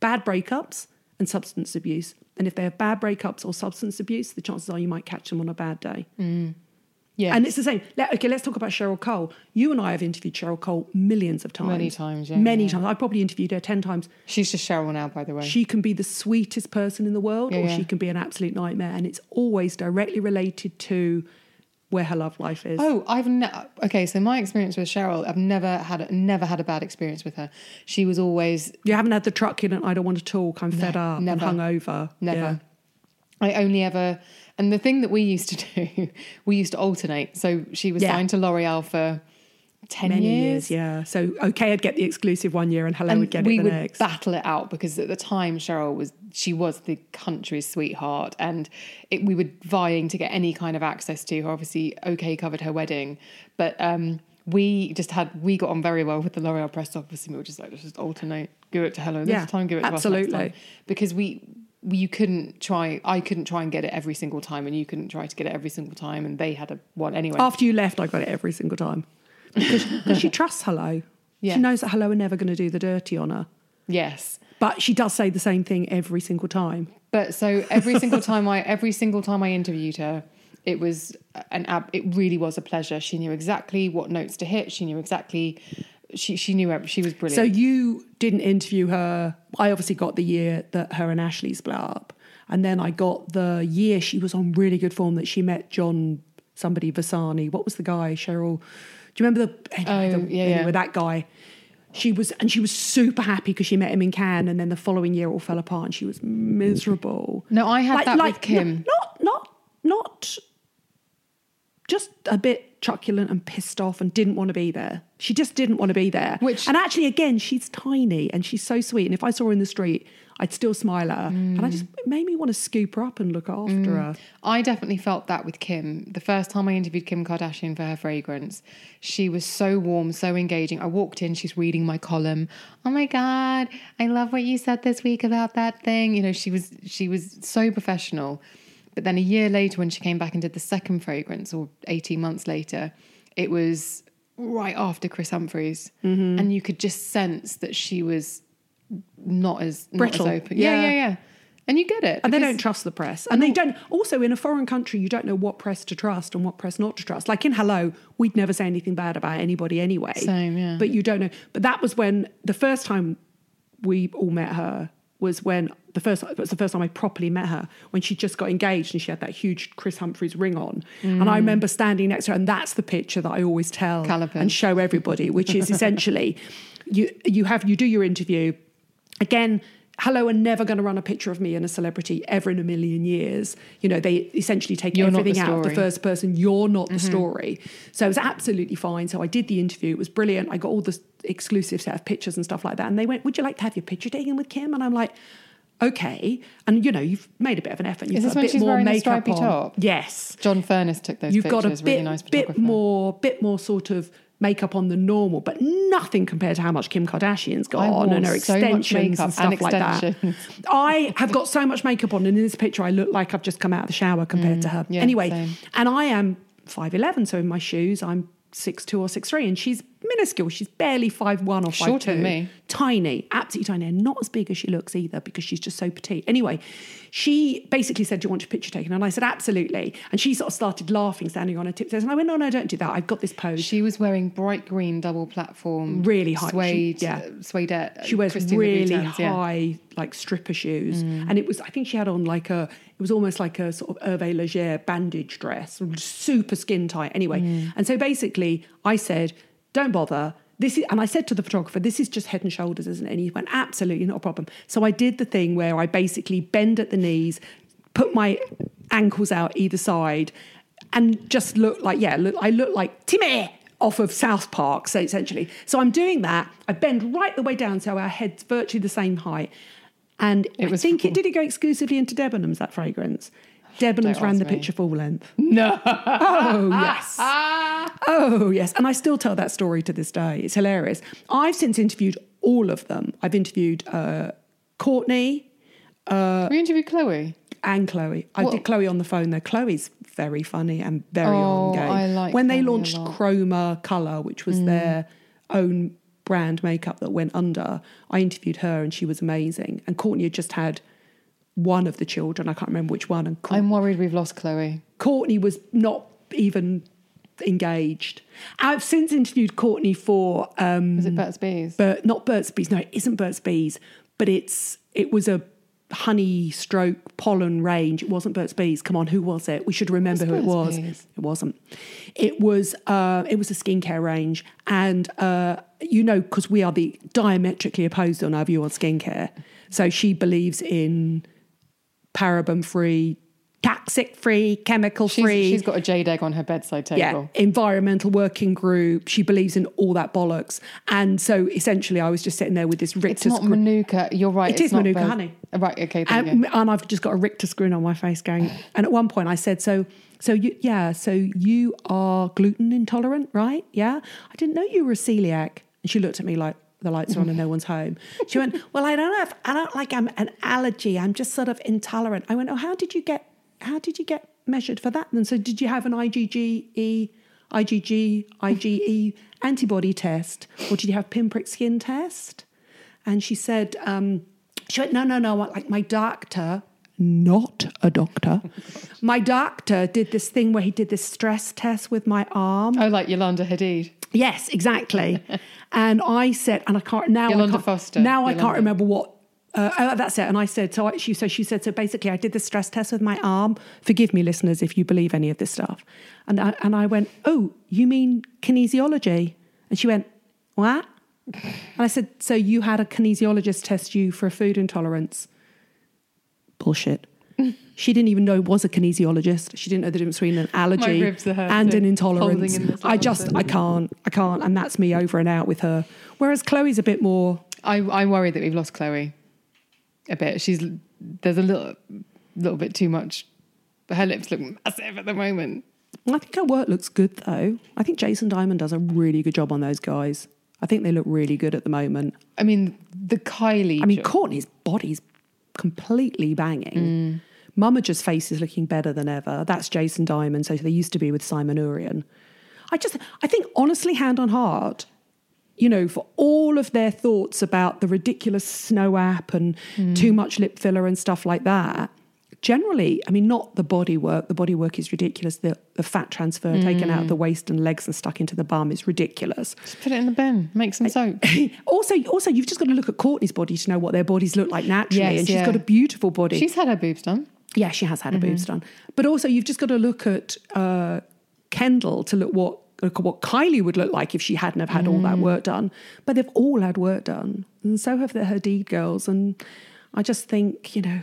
bad breakups and substance abuse. And if they have bad breakups or substance abuse, the chances are you might catch them on a bad day. Mm. Yeah, And it's the same. Let, okay, let's talk about Cheryl Cole. You and I have interviewed Cheryl Cole millions of times. Many times, yeah, Many yeah. times. I've probably interviewed her 10 times. she's just Cheryl now, by the way. She can be the sweetest person in the world Yeah, or yeah. she can be an absolute nightmare. And it's always directly related to where her love life is. Oh, I've never. okay. So my experience with Cheryl, I've never had a, never had a bad experience with her. She was always You haven't had the and I don't want to talk. I'm fed up never. and hungover. Never. Yeah. I only ever, and the thing that we used to do, we used to alternate. So she was Yeah. signed to L'Oreal for ten Many years. years. yeah. So, okay, I'd get the exclusive one year and Hello And would get we it the would next. battle it out because at the time Cheryl was she was the country's sweetheart, and it, we were vying to get any kind of access to her. Obviously, OK covered her wedding, but um, we just had we got on very well with the L'Oreal press office, and we were just like let's just alternate, give it to Hello this Yeah, time, give it to us absolutely. next time, because we you couldn't try. I couldn't try and get it every single time, and you couldn't try to get it every single time, and they had a one anyway. After you left, I got it every single time because, she trusts Hello. Yeah. She knows that Hello are never going to do the dirty on her, yes, but she does say the same thing every single time. but so every single time I every single time I interviewed her, it was an ab. It really was a pleasure. She knew exactly what notes to hit. She knew exactly. She she knew she was brilliant. So you didn't interview her. I obviously got the year that her and Ashley's split up, and then I got the year she was on really good form that she met John somebody Vasani. What was the guy? Cheryl. Do you remember the? Anyway, Oh, the- yeah, anyway, yeah. that guy. She was, and she was super happy because she met him in Cannes, and then the following year it all fell apart, and she was miserable. No, I had that with Kim. Not, not, not, just a bit truculent and pissed off and didn't want to be there. She just didn't want to be there. Which- and actually, again, she's tiny and she's so sweet. And if I saw her in the street, I'd still smile at her. And I just it made me want to scoop her up and look after mm. her. I definitely felt that with Kim. The first time I interviewed Kim Kardashian for her fragrance, she was so warm, so engaging. I walked in, she's reading my column. Oh my god, I love what you said this week about that thing. You know, she was she was so professional. But then a year later, when she came back and did the second fragrance, or eighteen months later, it was right after Kris Humphries, mm-hmm. and you could just sense that she was not as not Brittle. as open. Yeah, Yeah. yeah, yeah. And you get it. And they don't trust the press. And they don't, also in a foreign country, you don't know what press to trust and what press not to trust. Like in Hello, we'd never say anything bad about anybody anyway. Same, yeah. But you don't know. But that was when the first time we all met her was when the first it was the first time I properly met her when she just got engaged and she had that huge Kris Humphries ring on. And Mm. I remember standing next to her, and that's the picture that I always tell and show everybody, which is essentially you you have you do your interview again. Hello are never going to run a picture of me and a celebrity ever in a million years. You know, they essentially take You're not the everything out of the first person. You're not the mm-hmm. story. So it was absolutely fine. So I did the interview. It was brilliant. I got all the exclusive set of pictures and stuff like that. And they went, Would you like to have your picture taken with Kim? And I'm like, Okay. And you know, you've made a bit of an effort. You've Is this got a bit more makeup on. top? Yes. John Furness took those You've got pictures. a bit, really nice bit more, bit more sort of makeup on the normal, but nothing compared to how much Kim Kardashian's got I on and her so extensions and stuff and like that. I have got so much makeup on, and in this picture, I look like I've just come out of the shower compared to her. Mm, yeah, anyway, same. and I am five eleven, so in my shoes, I'm six two or six three, and she's minuscule. She's barely five one or five Shorter than me. Tiny, absolutely tiny, and not as big as she looks either because she's just so petite. Anyway, she basically said, "Do you want your picture taken?" And I said, "Absolutely." And she sort of started laughing, standing on her tiptoes, and I went, "No, no, don't do that. I've got this pose." She was wearing bright green double platform, Really high- she- suede, yeah. uh, suede. she wears really Louboutins, yeah. Mm. high like stripper shoes and it was i think she had on like a it was almost like a sort of hervé leger bandage dress super skin tight anyway Mm. and so basically i said don't bother this is and i said to the photographer this is just head and shoulders isn't it and he went absolutely not a problem so i did the thing where i basically bend at the knees put my ankles out either side and just look like yeah look i look like timmy off of South Park, so essentially. So I'm doing that. I bend right the way down, so our head's virtually the same height. And It I think full. it did it go exclusively into Debenhams that fragrance. Debenhams ran the me. picture full length. No. Oh yes. Oh yes. And I still tell that story to this day. It's hilarious. I've since interviewed all of them. I've interviewed uh, Courtney we interviewed Chloe. and Chloe. I What- did Chloe on the phone though. Chloe's very funny and very Oh, on game. I like when they launched. Mm. Chroma Color, which was their own brand makeup that went under, I interviewed her and she was amazing. And Courtney had just had one of the children. I can't remember which one. And I'm worried we've lost Chloe. Courtney was not even engaged. I've since interviewed Courtney for um, Was it Burt's Bees? but not Burt's Bees. No, it isn't Burt's Bees, but it's it was a honey stroke pollen range. It wasn't Burt's Bees. Come on, who was it? We should remember who it was. Bees? It wasn't. It was uh, it was a skincare range, and uh, you know because we are the diametrically opposed on our view on skincare. So she believes in paraben free, toxic free, chemical She's, free she's got a jade egg on her bedside table. yeah, environmental working group. She believes in all that bollocks. And so essentially, I was just sitting there with this Richter It's not screw- Manuka. You're right. It it's is not Manuka honey. Oh, Right. Okay. And, and I've just got a Richter grin on my face going. And at one point, I said, "So, so you, yeah, so you are gluten intolerant, right? Yeah, I didn't know you were a celiac." And she looked at me like, the lights are on and no one's home. She went, Well, I don't know if I don't like I'm an allergy. I'm just sort of intolerant. I went, Oh, how did you get how did you get measured for that? And so did you have an IgG, IgG, IgE antibody test? Or did you have pinprick skin test? And she said, um, she went, no, no, no, like my doctor, not a doctor, my doctor did this thing where he did this stress test with my arm. Oh, like Yolanda Hadid. Yes, exactly. and I said, and I can't now. Yolanda I can't, Foster. Now I can't remember what. Uh, oh, that's it. And I said, so I, she, so she said, so basically, I did the stress test with my arm. Forgive me, listeners, if you believe any of this stuff. And I, and I went, oh, you mean kinesiology? And she went, what? And I said, so you had a kinesiologist test you for a food intolerance? Bullshit. She didn't even know it was a kinesiologist. She didn't know the difference between an allergy ribs are hurting, and an intolerance. in I just. I can't, I can't, and that's me over and out with her. Whereas Chloe's a bit more. I, I worry that we've lost Chloe a bit. She's there's a little little bit too much. But Her lips look massive at the moment. I think her work looks good though. I think Jason Diamond does a really good job on those guys. I think they look really good at the moment. I mean, the Kylie. I mean, jo- Courtney's body's completely banging. Mm. Mummager's face is looking better than ever. That's Jason Diamond. So they used to be with Simon Ourian. I just, I think, honestly, hand on heart, you know, for all of their thoughts about the ridiculous snow app and mm. too much lip filler and stuff like that, generally, I mean, not the body work. The body work is ridiculous. The, the fat transfer taken out of the waist and legs and stuck into the bum is ridiculous. just put it in the bin. Make some soap. also, also, you've just got to look at Courtney's body to know what their bodies look like naturally, Yes, and she's yeah. got a beautiful body. She's had her boobs done. yeah, she has had Mm-hmm. her boobs done, but also you've just got to look at uh, Kendall to look what look at what Kylie would look like if she hadn't have had all Mm. that work done. But they've all had work done, and so have the Hadid girls. And I just think you know,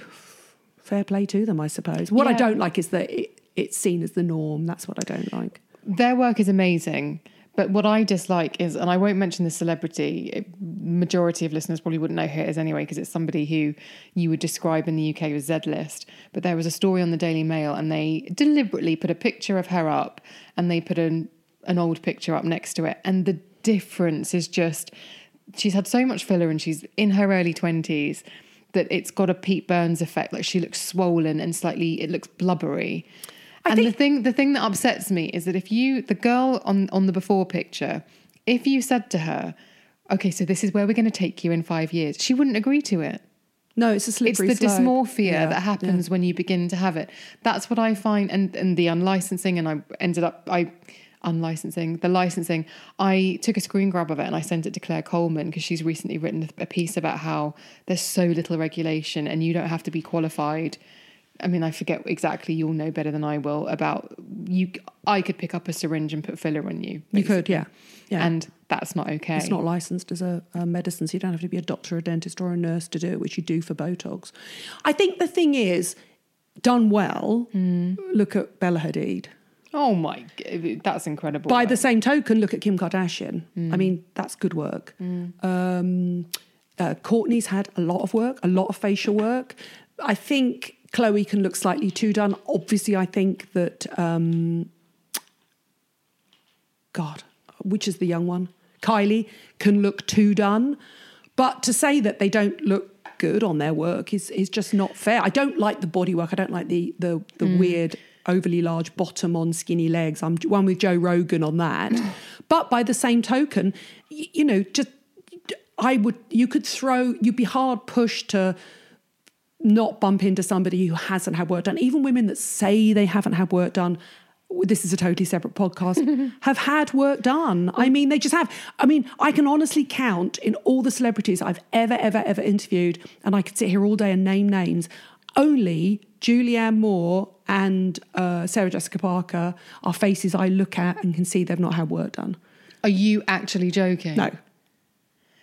fair play to them. I suppose. What I don't like is that it, it's seen as the norm. That's what I don't like. Their work is amazing. But what I dislike is, and I won't mention the celebrity, majority of listeners probably wouldn't know who it is anyway, because it's somebody who you would describe in the UK as Z list. But there was a story on the Daily Mail, and they deliberately put a picture of her up and they put an, an old picture up next to it. And the difference is just, she's had so much filler and she's in her early 20s that it's got a Pete Burns effect. Like she looks swollen and slightly, it looks blubbery. and the thing, the thing that upsets me is that if you, the girl on on the before picture, if you said to her, "Okay, so this is where we're going to take you in five years," she wouldn't agree to it. No, it's a slippery. It's the slope. dysmorphia Yeah, that happens when you begin to have it. That's what I find, and and the unlicensing, and I ended up I unlicensing the licensing. I took a screen grab of it and I sent it to Claire Coleman because she's recently written a piece about how there's so little regulation and you don't have to be qualified. I mean, I forget exactly. You'll know better than I will about you. I could pick up a syringe and put filler on you. You could, yeah, yeah. and that's not okay. It's not licensed as a, a medicine, so you don't have to be a doctor, a dentist, or a nurse to do it, which you do for Botox. I think the thing is, done well, Hmm. look at Bella Hadid. Oh my, that's incredible. By the same token, look at Kim Kardashian. Hmm. I mean, that's good work. Um, uh, Courtney's had a lot of work, a lot of facial work. I think Chloe can look slightly too done. Obviously, I think that, um, God, which is the young one? Kylie can look too done. But to say that they don't look good on their work is, is just not fair. I don't like the body work. I don't like the, the, the weird, overly large bottom on skinny legs. I'm one with Joe Rogan on that. Mm. but by the same token, y- you know, just I would, you could throw, you'd be hard pushed to not bump into somebody who hasn't had work done. Even women that say they haven't had work done, this is a totally separate podcast, have had work done. I mm. mean, they just have. I mean, I can honestly count in all the celebrities I've ever, ever, ever interviewed, and I could sit here all day and name names. Only Julianne Moore and uh, Sarah Jessica Parker are faces I look at and can see they've not had work done. Are you actually joking? No.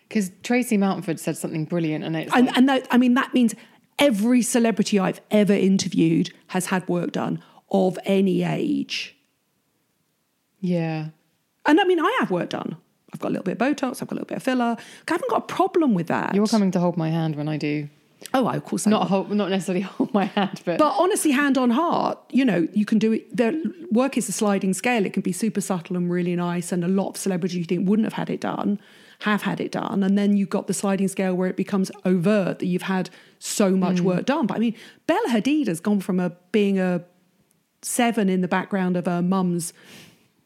Because Tracy Mountford said something brilliant, and it's And, like, and that, I mean, that means every celebrity I've ever interviewed has had work done of any age. yeah, And I mean, I have work done. I've got a little bit of Botox, I've got a little bit of filler. I haven't got a problem with that. you're coming to hold my hand when I do. Oh, of course. I Not will. hold, not necessarily hold my hand, but, But honestly, hand on heart, you know, you can do it. The work is a sliding scale. It can be super subtle and really nice, and a lot of celebrities you think wouldn't have had it done have had it done. And then you've got the sliding scale where it becomes overt that you've had so much mm. work done. But I mean, Bella Hadid has gone from a being a seven in the background of her mum's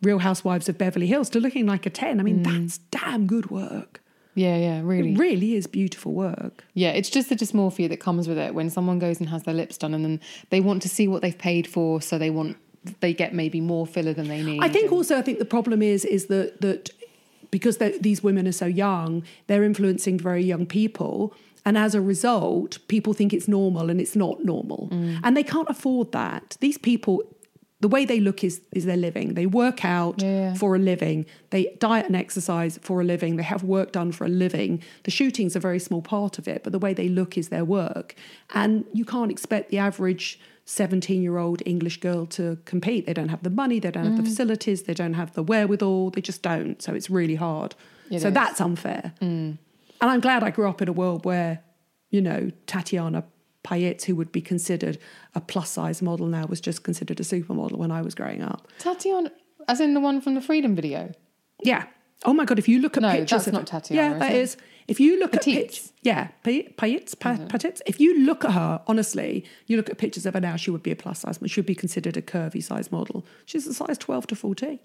Real Housewives of Beverly Hills to looking like a 10. I mean, mm. that's damn good work. Yeah, yeah, really. It really is beautiful work. Yeah, it's just the dysmorphia that comes with it when someone goes and has their lips done and then they want to see what they've paid for, so they want they get maybe more filler than they need. I think and- also, I think the problem is is that that because these women are so young, they're influencing very young people, and as a result, people think it's normal and it's not normal, Mm. and they can't afford that. These people. The way they look is is their living. They work out Yeah. for a living. They diet and exercise for a living. They have work done for a living. The shooting's a very small part of it, but the way they look is their work. And you can't expect the average 17 year old English girl to compete. They don't have the money, they don't have Mm. the facilities, they don't have the wherewithal, they just don't. So it's really hard. It so is. Mm. that's unfair. And I'm glad I grew up in a world where, you know, Tatiana Payet, who would be considered a plus size model now, was just considered a supermodel when I was growing up. Tatiana, as in the one from the Freedom video. Yeah. Oh my God, if you look at No, pictures that's of not Tatiana, Yeah, is that it? is. If you look at pictures, yeah, Payet, Payets, Pa- mm-hmm. Patets. If you look at her, honestly, you look at pictures of her now, she would be a plus size, model. She would be considered a curvy size model. She's a size 12 to 14.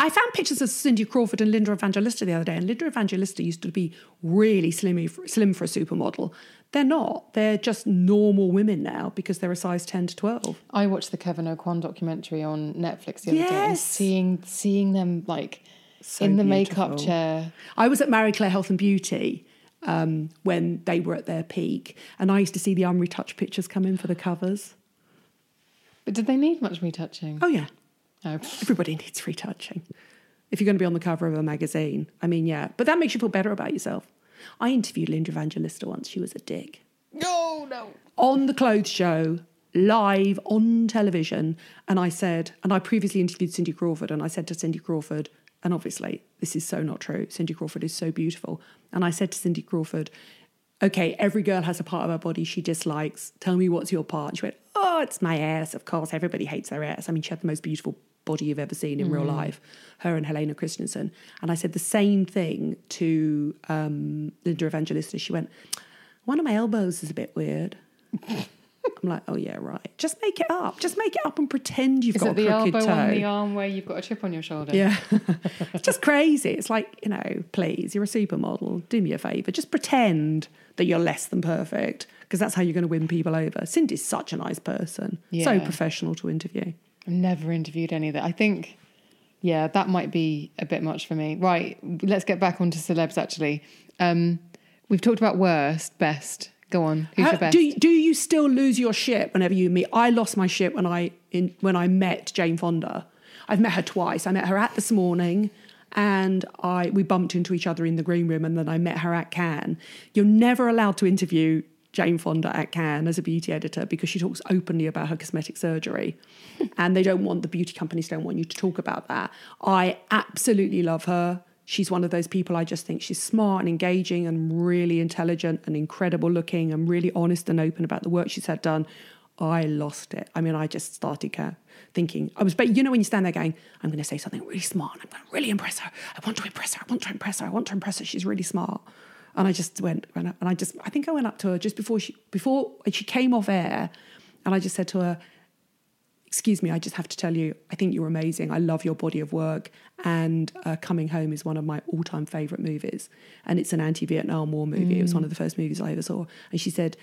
I found pictures of Cindy Crawford and Linda Evangelista the other day, and Linda Evangelista used to be really slim, slim for a supermodel. They're not. They're just normal women now because they're a size 10 to 12. I watched the Kevyn Aucoin documentary on Netflix the other day and seeing seeing them like So in the makeup chair. I was at Marie Claire Health and Beauty um, when they were at their peak, and I used to see the unretouched pictures come in for the covers. But did they need much retouching? Oh yeah, Oh. everybody needs retouching. If you're going to be on the cover of a magazine, I mean, yeah, but that makes you feel better about yourself. I interviewed Linda Evangelista once. She was a dick. No, no. on the clothes show live on television and i said and i previously interviewed cindy crawford and i said to cindy crawford and obviously this is so not true cindy crawford is so beautiful and i said to cindy crawford okay every girl has a part of her body she dislikes. Tell me what's your part. And she went oh it's my ass. Of course everybody hates their ass. I mean she had the most beautiful body you've ever seen in real life her and helena christensen and i said the same thing to um, linda evangelista she went one of my elbows is a bit weird I'm like, oh yeah, right. Just make it up. Just make it up and pretend you've Is got it a the crooked elbow toe. on the arm where you've got a chip on your shoulder? Yeah, it's just crazy. It's like you know, please, you're a supermodel. Do me a favor. Just pretend that you're less than perfect because that's how you're going to win people over. Cindy's such a nice person. So professional to interview. I've never interviewed any of that. I think, yeah, that might be a bit much for me. Right, let's get back onto celebs actually. Um, we've talked about worst, best. Go on, who's How- your best? do, do you still lose your shit whenever you meet? I lost my shit when I in, when I met Jane Fonda. I've met her twice. I met her at this morning, and I we bumped into each other in the green room, and then I met her at Cannes. You're never allowed to interview Jane Fonda at Cannes as a beauty editor because she talks openly about her cosmetic surgery, and they don't want the beauty companies don't want you to talk about that. I absolutely love her. She's one of those people I just think she's smart and engaging and really intelligent and incredible looking and really honest and open about the work she's had done. I lost it. I mean, I just started thinking, I was, but you know, when you stand there going, I'm going to say something really smart and I'm going to really impress her. I want to impress her. I want to impress her. I want to impress her. She's really smart. And I just went, and I just, I think I went up to her just before she, before she came off air and I just said to her, excuse me, I just have to tell you, I think you're amazing. I love your body of work. And uh, Coming Home is one of my all time favourite movies. And it's an anti Vietnam War movie. It was one of the first movies I ever saw. And she said,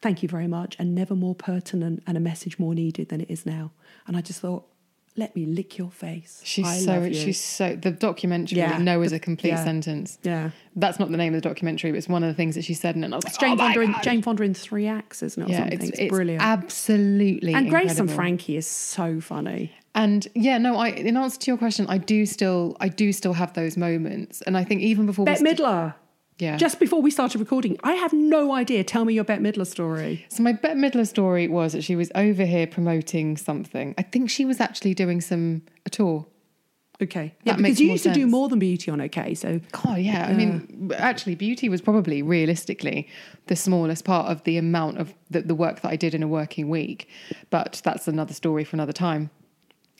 Thank you very much. And never more pertinent and a message more needed than it is now. And I just thought, let me lick your face. She's I so she's so the documentary Yeah, no is a complete yeah. sentence. Yeah. That's not the name of the documentary, but it's one of the things that she said in it. And I was like, It's Jane, oh Fonda in, Jane Fonda in three acts, isn't it? Or yeah, something. it's, It's, it's brilliant. absolutely and Grace and. Frankie is so funny. And yeah, no, I in answer to your question, I do still I do still have those moments. And I think even before Bette st- Midler. Yeah. Just before we started recording, I have no idea. Tell me your Bette Midler story. So my Bette Midler story was that she was over here promoting something. I think she was actually doing some a tour. Okay. Yeah, because you used to do more than beauty on OK. So God, yeah. I mean, actually, beauty was probably realistically the smallest part of the amount of the, the work that I did in a working week. But that's another story for another time.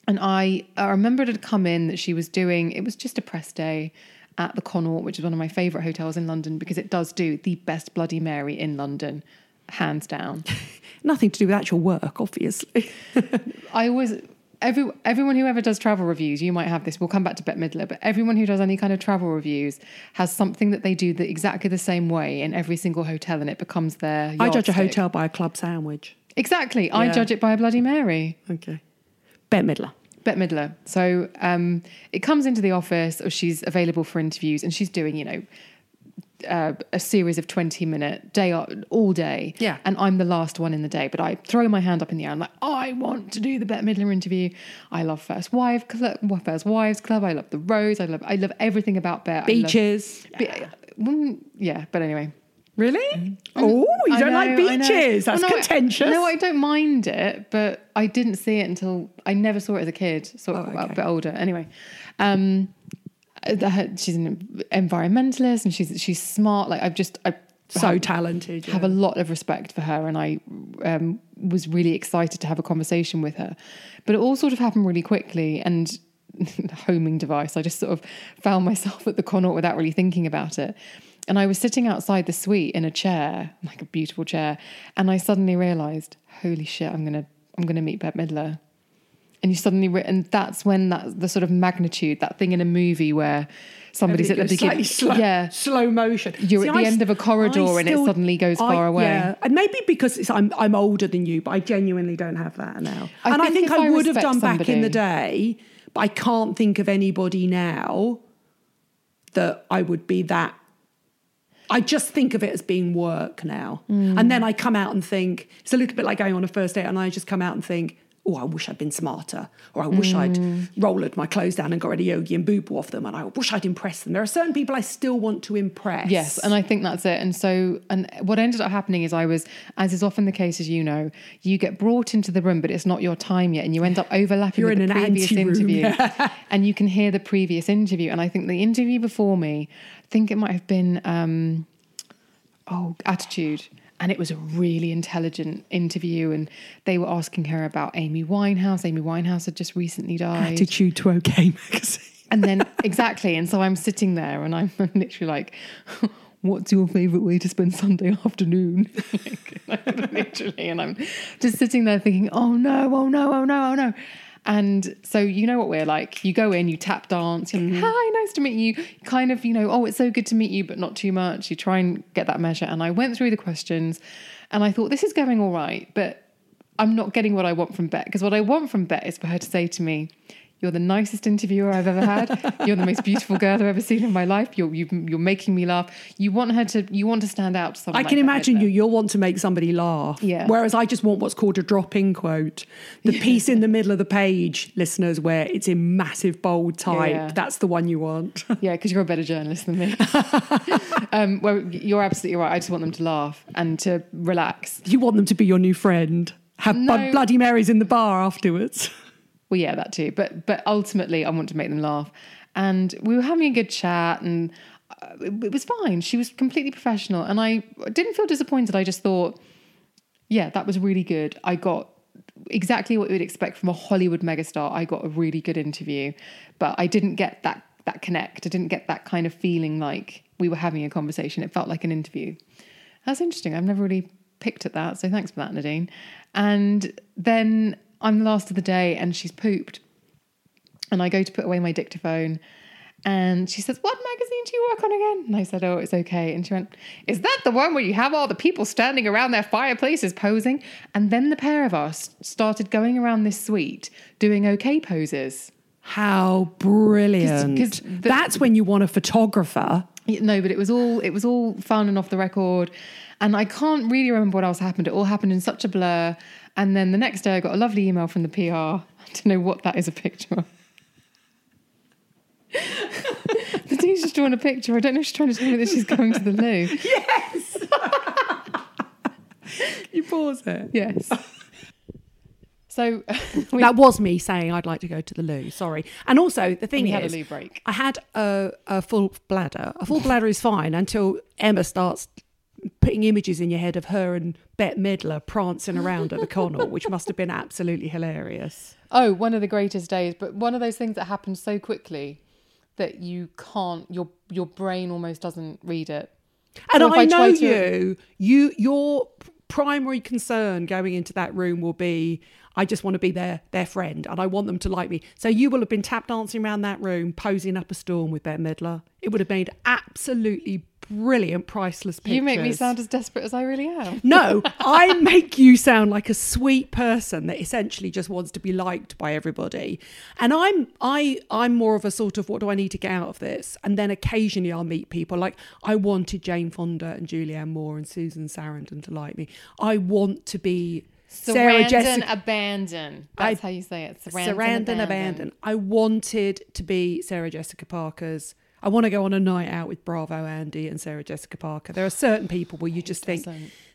And I, I remember it had come in that she was doing, it was just a press day. At the Connaught, which is one of my favourite hotels in London because it does do the best Bloody Mary in London, hands down. Nothing to do with actual work, obviously. I always every everyone who ever does travel reviews, you might have this. We'll come back to Bette Midler, but everyone who does any kind of travel reviews has something that they do the, exactly the same way in every single hotel, and it becomes their. I judge a hotel by a club sandwich. Exactly, I judge it by a Bloody Mary. Okay. Bette Midler. Bette Midler. So um, it comes into the office, or she's available for interviews, and she's doing, you know, uh, a series of 20 minute day all day. Yeah. And I'm the last one in the day, but I throw my hand up in the air. I'm like, I want to do the Bette Midler interview. I love First Wife Club, First Wives Club. I love the Rose. I love, I love everything about Bette. I love- Beaches. Be- mm, yeah, but anyway. Really? Oh, you I don't know, like beaches. That's Well, no, I- contentious. no, I don't mind it, but I didn't see it until I never saw it as a kid. Saw it Oh, a bit older. Anyway, um, the- she's an environmentalist and she's she's smart. Like I've just I so have, talented. have a lot of respect for her, and I um, was really excited to have a conversation with her. But it all sort of happened really quickly, and homing device. I just sort of found myself at the Connaught without really thinking about it. And I was sitting outside the suite in a chair, like a beautiful chair, and I suddenly realised, holy shit, I'm gonna I'm gonna meet Bette Midler. And you suddenly, re- and that's when that the sort of magnitude, that thing in a movie where somebody's at the beginning, slow, yeah, slow motion. You're See, at the I end of a corridor I and it suddenly goes I- far away. Yeah, and maybe because it's, I'm I'm older than you, but I genuinely don't have that now. I and I think think I would have done back in the day, but I can't think of anybody now that I would be that. I just think of it as being work now, Mm. and then I come out and think it's a little bit like going on a first date, and I just come out and think. Oh, I wish I'd been smarter, or I wish Mm. I'd rolled my clothes down and got rid of Yogi and Boo Boo off them, and I wish I'd impressed them. There are certain people I still want to impress. Yes, and I think that's it. And so, and what ended up happening is I was, as is often the case, as you know, you get brought into the room, but it's not your time yet, and you end up overlapping You're with in the an previous interview, and you can hear the previous interview. And I think the interview before me, think it might have been, um, oh, attitude. And it was a really intelligent interview, and they were asking her about Amy Winehouse. Amy Winehouse had just recently died. attitude to OK magazine. And then exactly, and so I'm sitting there and I'm literally like, "What's your favourite way to spend Sunday afternoon?" Like, literally, and I'm just sitting there thinking, "Oh no, oh no, oh no, oh no." And so you know what we're like. You go in, you tap dance. You're like, mm-hmm. "Hi, nice to meet you." Kind of, you know, "Oh, it's so good to meet you," but not too much. You try and get that measure. And I went through the questions, and I thought this is going all right, but I'm not getting what I want from Bette because what I want from Bette is for her to say to me, "You're the nicest interviewer I've ever had. You're the most beautiful girl I've ever seen in my life. You're you, you're making me laugh. You want her to you want to stand out to. I like can imagine you. You'll want to make somebody laugh. Yeah. Whereas I just want what's called a drop-in quote, the piece in the middle of the page, listeners, where it's in massive bold type. Yeah. That's the one you want. Yeah, because you're a better journalist than me. um, well, you're absolutely right. I just want them to laugh and to relax. you want them to be your new friend. Have No. Bloody Marys in the bar afterwards. Well, yeah, that too. But but ultimately, I want to make them laugh. And we were having a good chat, and uh, it, it was fine. She was completely professional, and I didn't feel disappointed. I just thought, yeah, that was really good. I got exactly what you would expect from a Hollywood megastar. I got a really good interview, but I didn't get that that connect. I didn't get that kind of feeling like we were having a conversation. It felt like an interview. That's interesting. I've never really picked at that. So thanks for that, Nadine. And then I'm the last of the day and she's pooped. And I go to put away my dictaphone and she says, What magazine do you work on again? And I said, Oh, it's okay. And she went, Is that the one where you have all the people standing around their fireplaces posing? And then the pair of us started going around this suite doing okay poses. How brilliant. 'cause the- That's when you want a photographer. No, but it was all it was all fun and off the record, and I can't really remember what else happened. It all happened in such a blur. And then the next day, I got a lovely email from the PR. I don't know what that is a picture of. the teacher's drawn a picture. I don't know if she's trying to tell me that she's going to the loo. Yes. you pause it. Yes. So we, that was me saying I'd like to go to the loo. Sorry. And also the thing we is, had a loo break. I had a, a full bladder. A full bladder is fine until Emma starts putting images in your head of her and Bette Midler prancing around at the Connaught, which must have been absolutely hilarious. Oh, one of the greatest days, but one of those things that happened so quickly that you can't your your brain almost doesn't read it. And So I, I know to- you. You your primary concern going into that room will be I just want to be their their friend and I want them to like me. So you will have been tap dancing around that room, posing up a storm with Bette Midler. It would have made absolutely brilliant, priceless pictures. You make me sound as desperate as I really am. No, I make you sound like a sweet person that essentially just wants to be liked by everybody. And I'm I I'm more of a sort of what do I need to get out of this? And then occasionally I'll meet people like I wanted Jane Fonda and Julianne Moore and Susan Sarandon to like me. I want to be Sarah Jessica abandon. That's I- how you say it. Sarandon, Sarandon abandon. abandon. I wanted to be Sarah Jessica Parker's. I want to go on a night out with Bravo Andy and Sarah Jessica Parker. There are certain people where you just think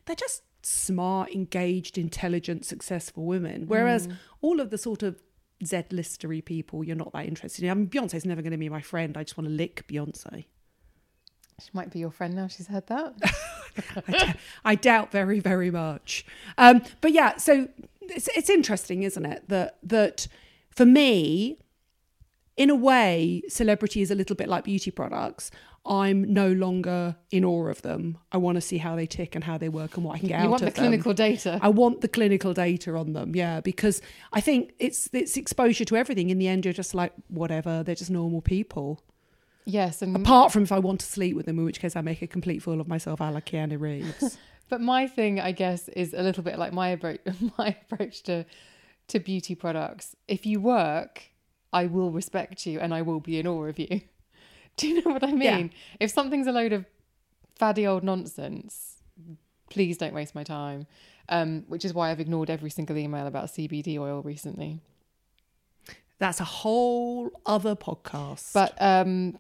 they're just smart, engaged, intelligent, successful women. Whereas Mm. all of the sort of Z listery people, you're not that interested in. I mean, Beyonce's never going to be my friend. I just want to lick Beyonce. She might be your friend now. She's heard that. I, d- I doubt very, very much. Um, but yeah, so it's, it's interesting, isn't it? That that for me, in a way, celebrity is a little bit like beauty products. I'm no longer in awe of them. I want to see how they tick and how they work and what I can get You out of them. You want the clinical data. I want the clinical data on them, yeah, because I think it's it's exposure to everything. In the end, you're just like whatever. They're just normal people. Yes, and Apart from if I want to sleep with them, in which case I make a complete fool of myself, a la Keanu Reeves. But my thing, I guess, is a little bit like my approach. My approach to to beauty products. If you work, I will respect you and I will be in awe of you. Do you know what I mean? Yeah. If something's a load of faddy old nonsense, please don't waste my time. Um, which is why I've ignored every single email about CBD oil recently. That's a whole other podcast. But um,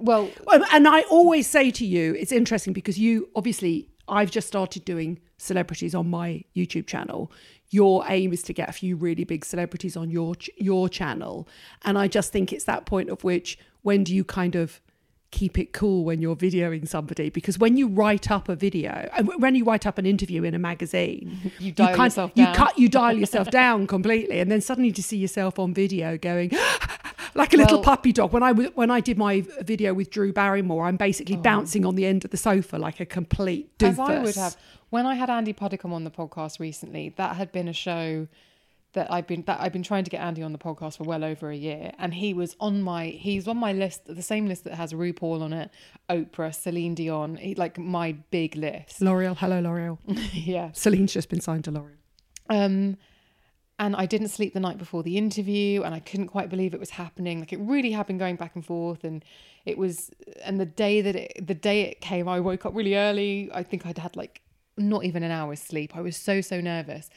well, and I always say to you, it's interesting because you obviously, I've just started doing celebrities on my YouTube channel. Your aim is to get a few really big celebrities on your your channel, and I just think it's that point of which when do you kind of keep it cool when you're videoing somebody because when you write up a video and when you write up an interview in a magazine You dial kind- yourself you down. cut you dial yourself down completely and then suddenly to see yourself on video going like a little Well- puppy dog when i when i did my video with drew barrymore i'm basically oh. bouncing on the end of the sofa like a complete doofus. Oh. As I would have. When I had Andy Puddicombe on the podcast recently, that had been a show that I've been that I've been trying to get Andy on the podcast for well over a year, and he was on my he's on my list, the same list that has RuPaul on it, Oprah, Celine Dion, he, like my big list. l'oreal hello l'oreal yeah. celine's just been signed to l'oreal Um, and I didn't sleep the night before the interview, and I couldn't quite believe it was happening. Like it really had been going back and forth, and it was. And the day that it, the day it came, I woke up really early. I think I'd had like not even an hour's sleep. I was so so nervous,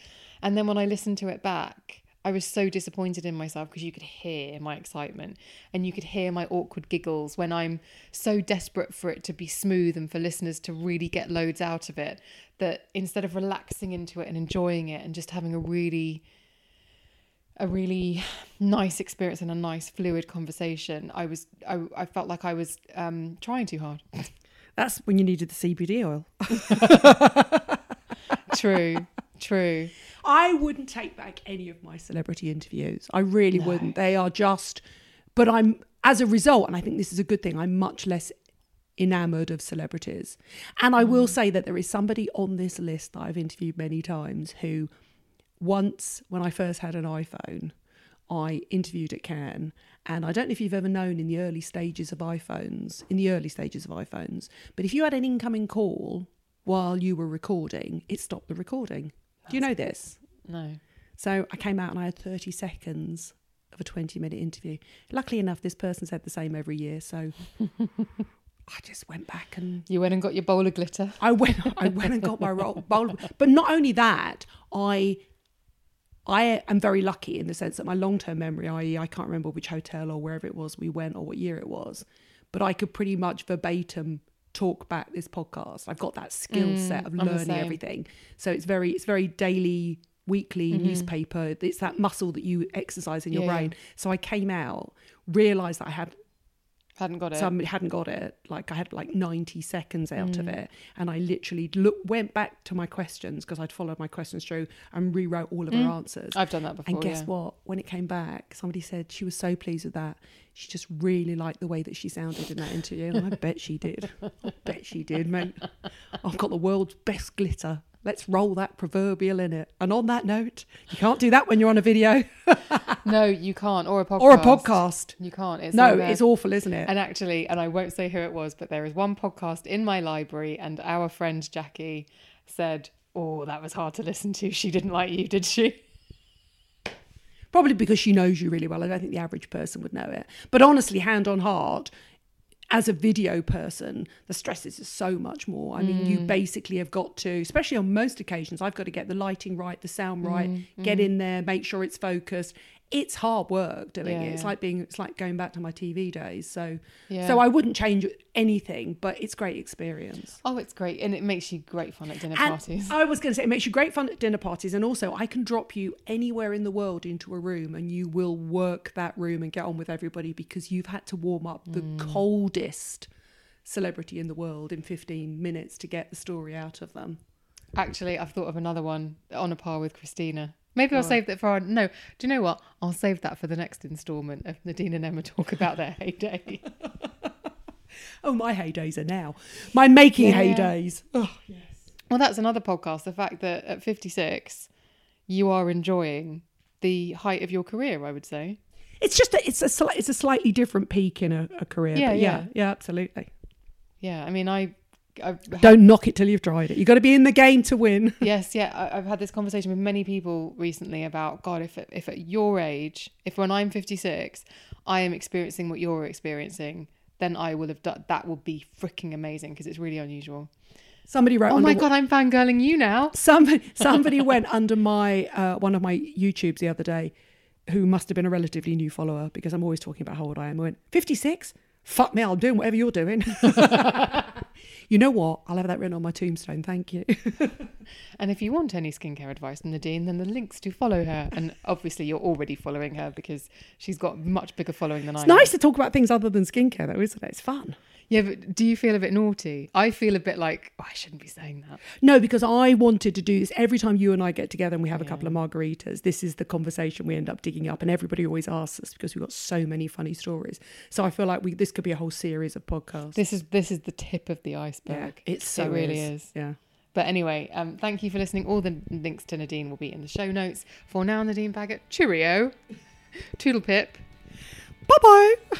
and then when I listened to it back, I was so disappointed in myself because you could hear my excitement and you could hear my awkward giggles when I'm so desperate for it to be smooth and for listeners to really get loads out of it that instead of relaxing into it and enjoying it and just having a really a really nice experience and a nice fluid conversation i was i, I felt like i was um, trying too hard. That's when you needed the cbd oil. True true I wouldn't take back any of my celebrity interviews. I really wouldn't. They are just, but I'm, as a result, and I think this is a good thing, I'm much less enamored of celebrities. And I will mm. say that there is somebody on this list that I've interviewed many times who, once when I first had an iPhone, I interviewed at Cannes. And I don't know if you've ever known in the early stages of iPhones, in the early stages of iPhones, but if you had an incoming call while you were recording, it stopped the recording. Do you know this? no So I came out and I had 30 seconds of a 20 minute interview. Luckily enough, this person said the same every year. So I just went back and you went and got your bowl of glitter I went, I went and got my roll, bowl. of- But not only that, I, I am very lucky in the sense that my long term memory, i.e., I can't remember which hotel or wherever it was we went or what year it was, but I could pretty much verbatim talk back this podcast. I've got that skill mm, set of I'm learning everything. So it's very, it's very daily, weekly mm-hmm. newspaper. It's that muscle that you exercise in your Yeah, yeah. brain. So I came out, realised that I had Hadn't got it. somebody hadn't got it. Like I had like 90 seconds out Mm. of it. And I literally look, went back to my questions because I'd followed my questions through and rewrote all of her answers. Mm. I've done that before. and guess yeah. what? When it came back, somebody said she was so pleased with that. She just really liked the way that she sounded in that interview. And I bet she did. I bet she did, mate. I've got the world's best glitter. Let's roll that proverbial in it. And on that note, you can't do that when you're on a video No, you can't. Or a podcast. or a podcast. You can't. It's No, it's awful, isn't it? And actually, and I won't say who it was, but there is one podcast in my library, and our friend Jackie said, "Oh, that was hard to listen to. She didn't like you, did she?" Probably because she knows you really well. I don't think the average person would know it. But honestly, hand on heart, as a video person, the stresses are so much more. I mean, Mm. you basically have got to, especially on most occasions, I've got to get the lighting right, the sound right, Mm, get in there, make sure it's focused. It's hard work doing Yeah, it. It's like being, it's like going back to my TV days. So, Yeah. so I wouldn't change anything, but it's great experience. Oh, it's great, and it makes you great fun at dinner And parties. I was going to say, it makes you great fun at dinner parties. And also, I can drop you anywhere in the world into a room and you will work that room and get on with everybody because you've had to warm up the Mm. coldest celebrity in the world in 15 minutes to get the story out of them. Actually, I've thought of another one on a par with Christina. Maybe I'll oh. save that for our. No, do you know what? I'll save that for the next instalment of Nadine and Emma talk about their heyday. Oh, my heydays are now. My making Yeah. heydays. Oh, yes. Well, that's another podcast. The fact that at 56, you are enjoying the height of your career, I would say. it's just, a, it's, a, sli- it's a slightly different peak in a, a career. Yeah, but yeah. yeah, yeah, absolutely. Yeah, I mean, I. I've had- Don't knock it till you've tried it. You've got to be in the game to win. yes, yeah, I, I've had this conversation with many people recently about God. If at, if at your age, if when I'm 56, I am experiencing what you're experiencing, then I will have done. That will be freaking amazing because it's really unusual. Somebody wrote Oh my God, I'm fangirling you now. Somebody somebody went under my uh, one of my YouTubes the other day, who must have been a relatively new follower because I'm always talking about how old I am. I went fifty six. Fuck me, I'm doing whatever you're doing. you know what? I'll have that written on my tombstone. Thank you. And if you want any skincare advice from Nadine, then the links to follow her. And obviously, you're already following her because she's got much bigger following than I. It's nice to talk about things other than skincare, though, isn't it? It's fun. Yeah, but do you feel a bit naughty? I feel a bit like oh, I shouldn't be saying that. No, because I wanted to do this every time you and I get together and we have a couple of margaritas. This is the conversation we end up digging up, and everybody always asks us because we've got so many funny stories. So I feel like we this could be a whole series of podcasts. This is this is the tip of the yeah, iceberg. it so it really is. Yeah. But anyway, um, thank you for listening. All the links to Nadine will be in the show notes. For now, Nadine Baggott, cheerio, toodle pip. Bye bye.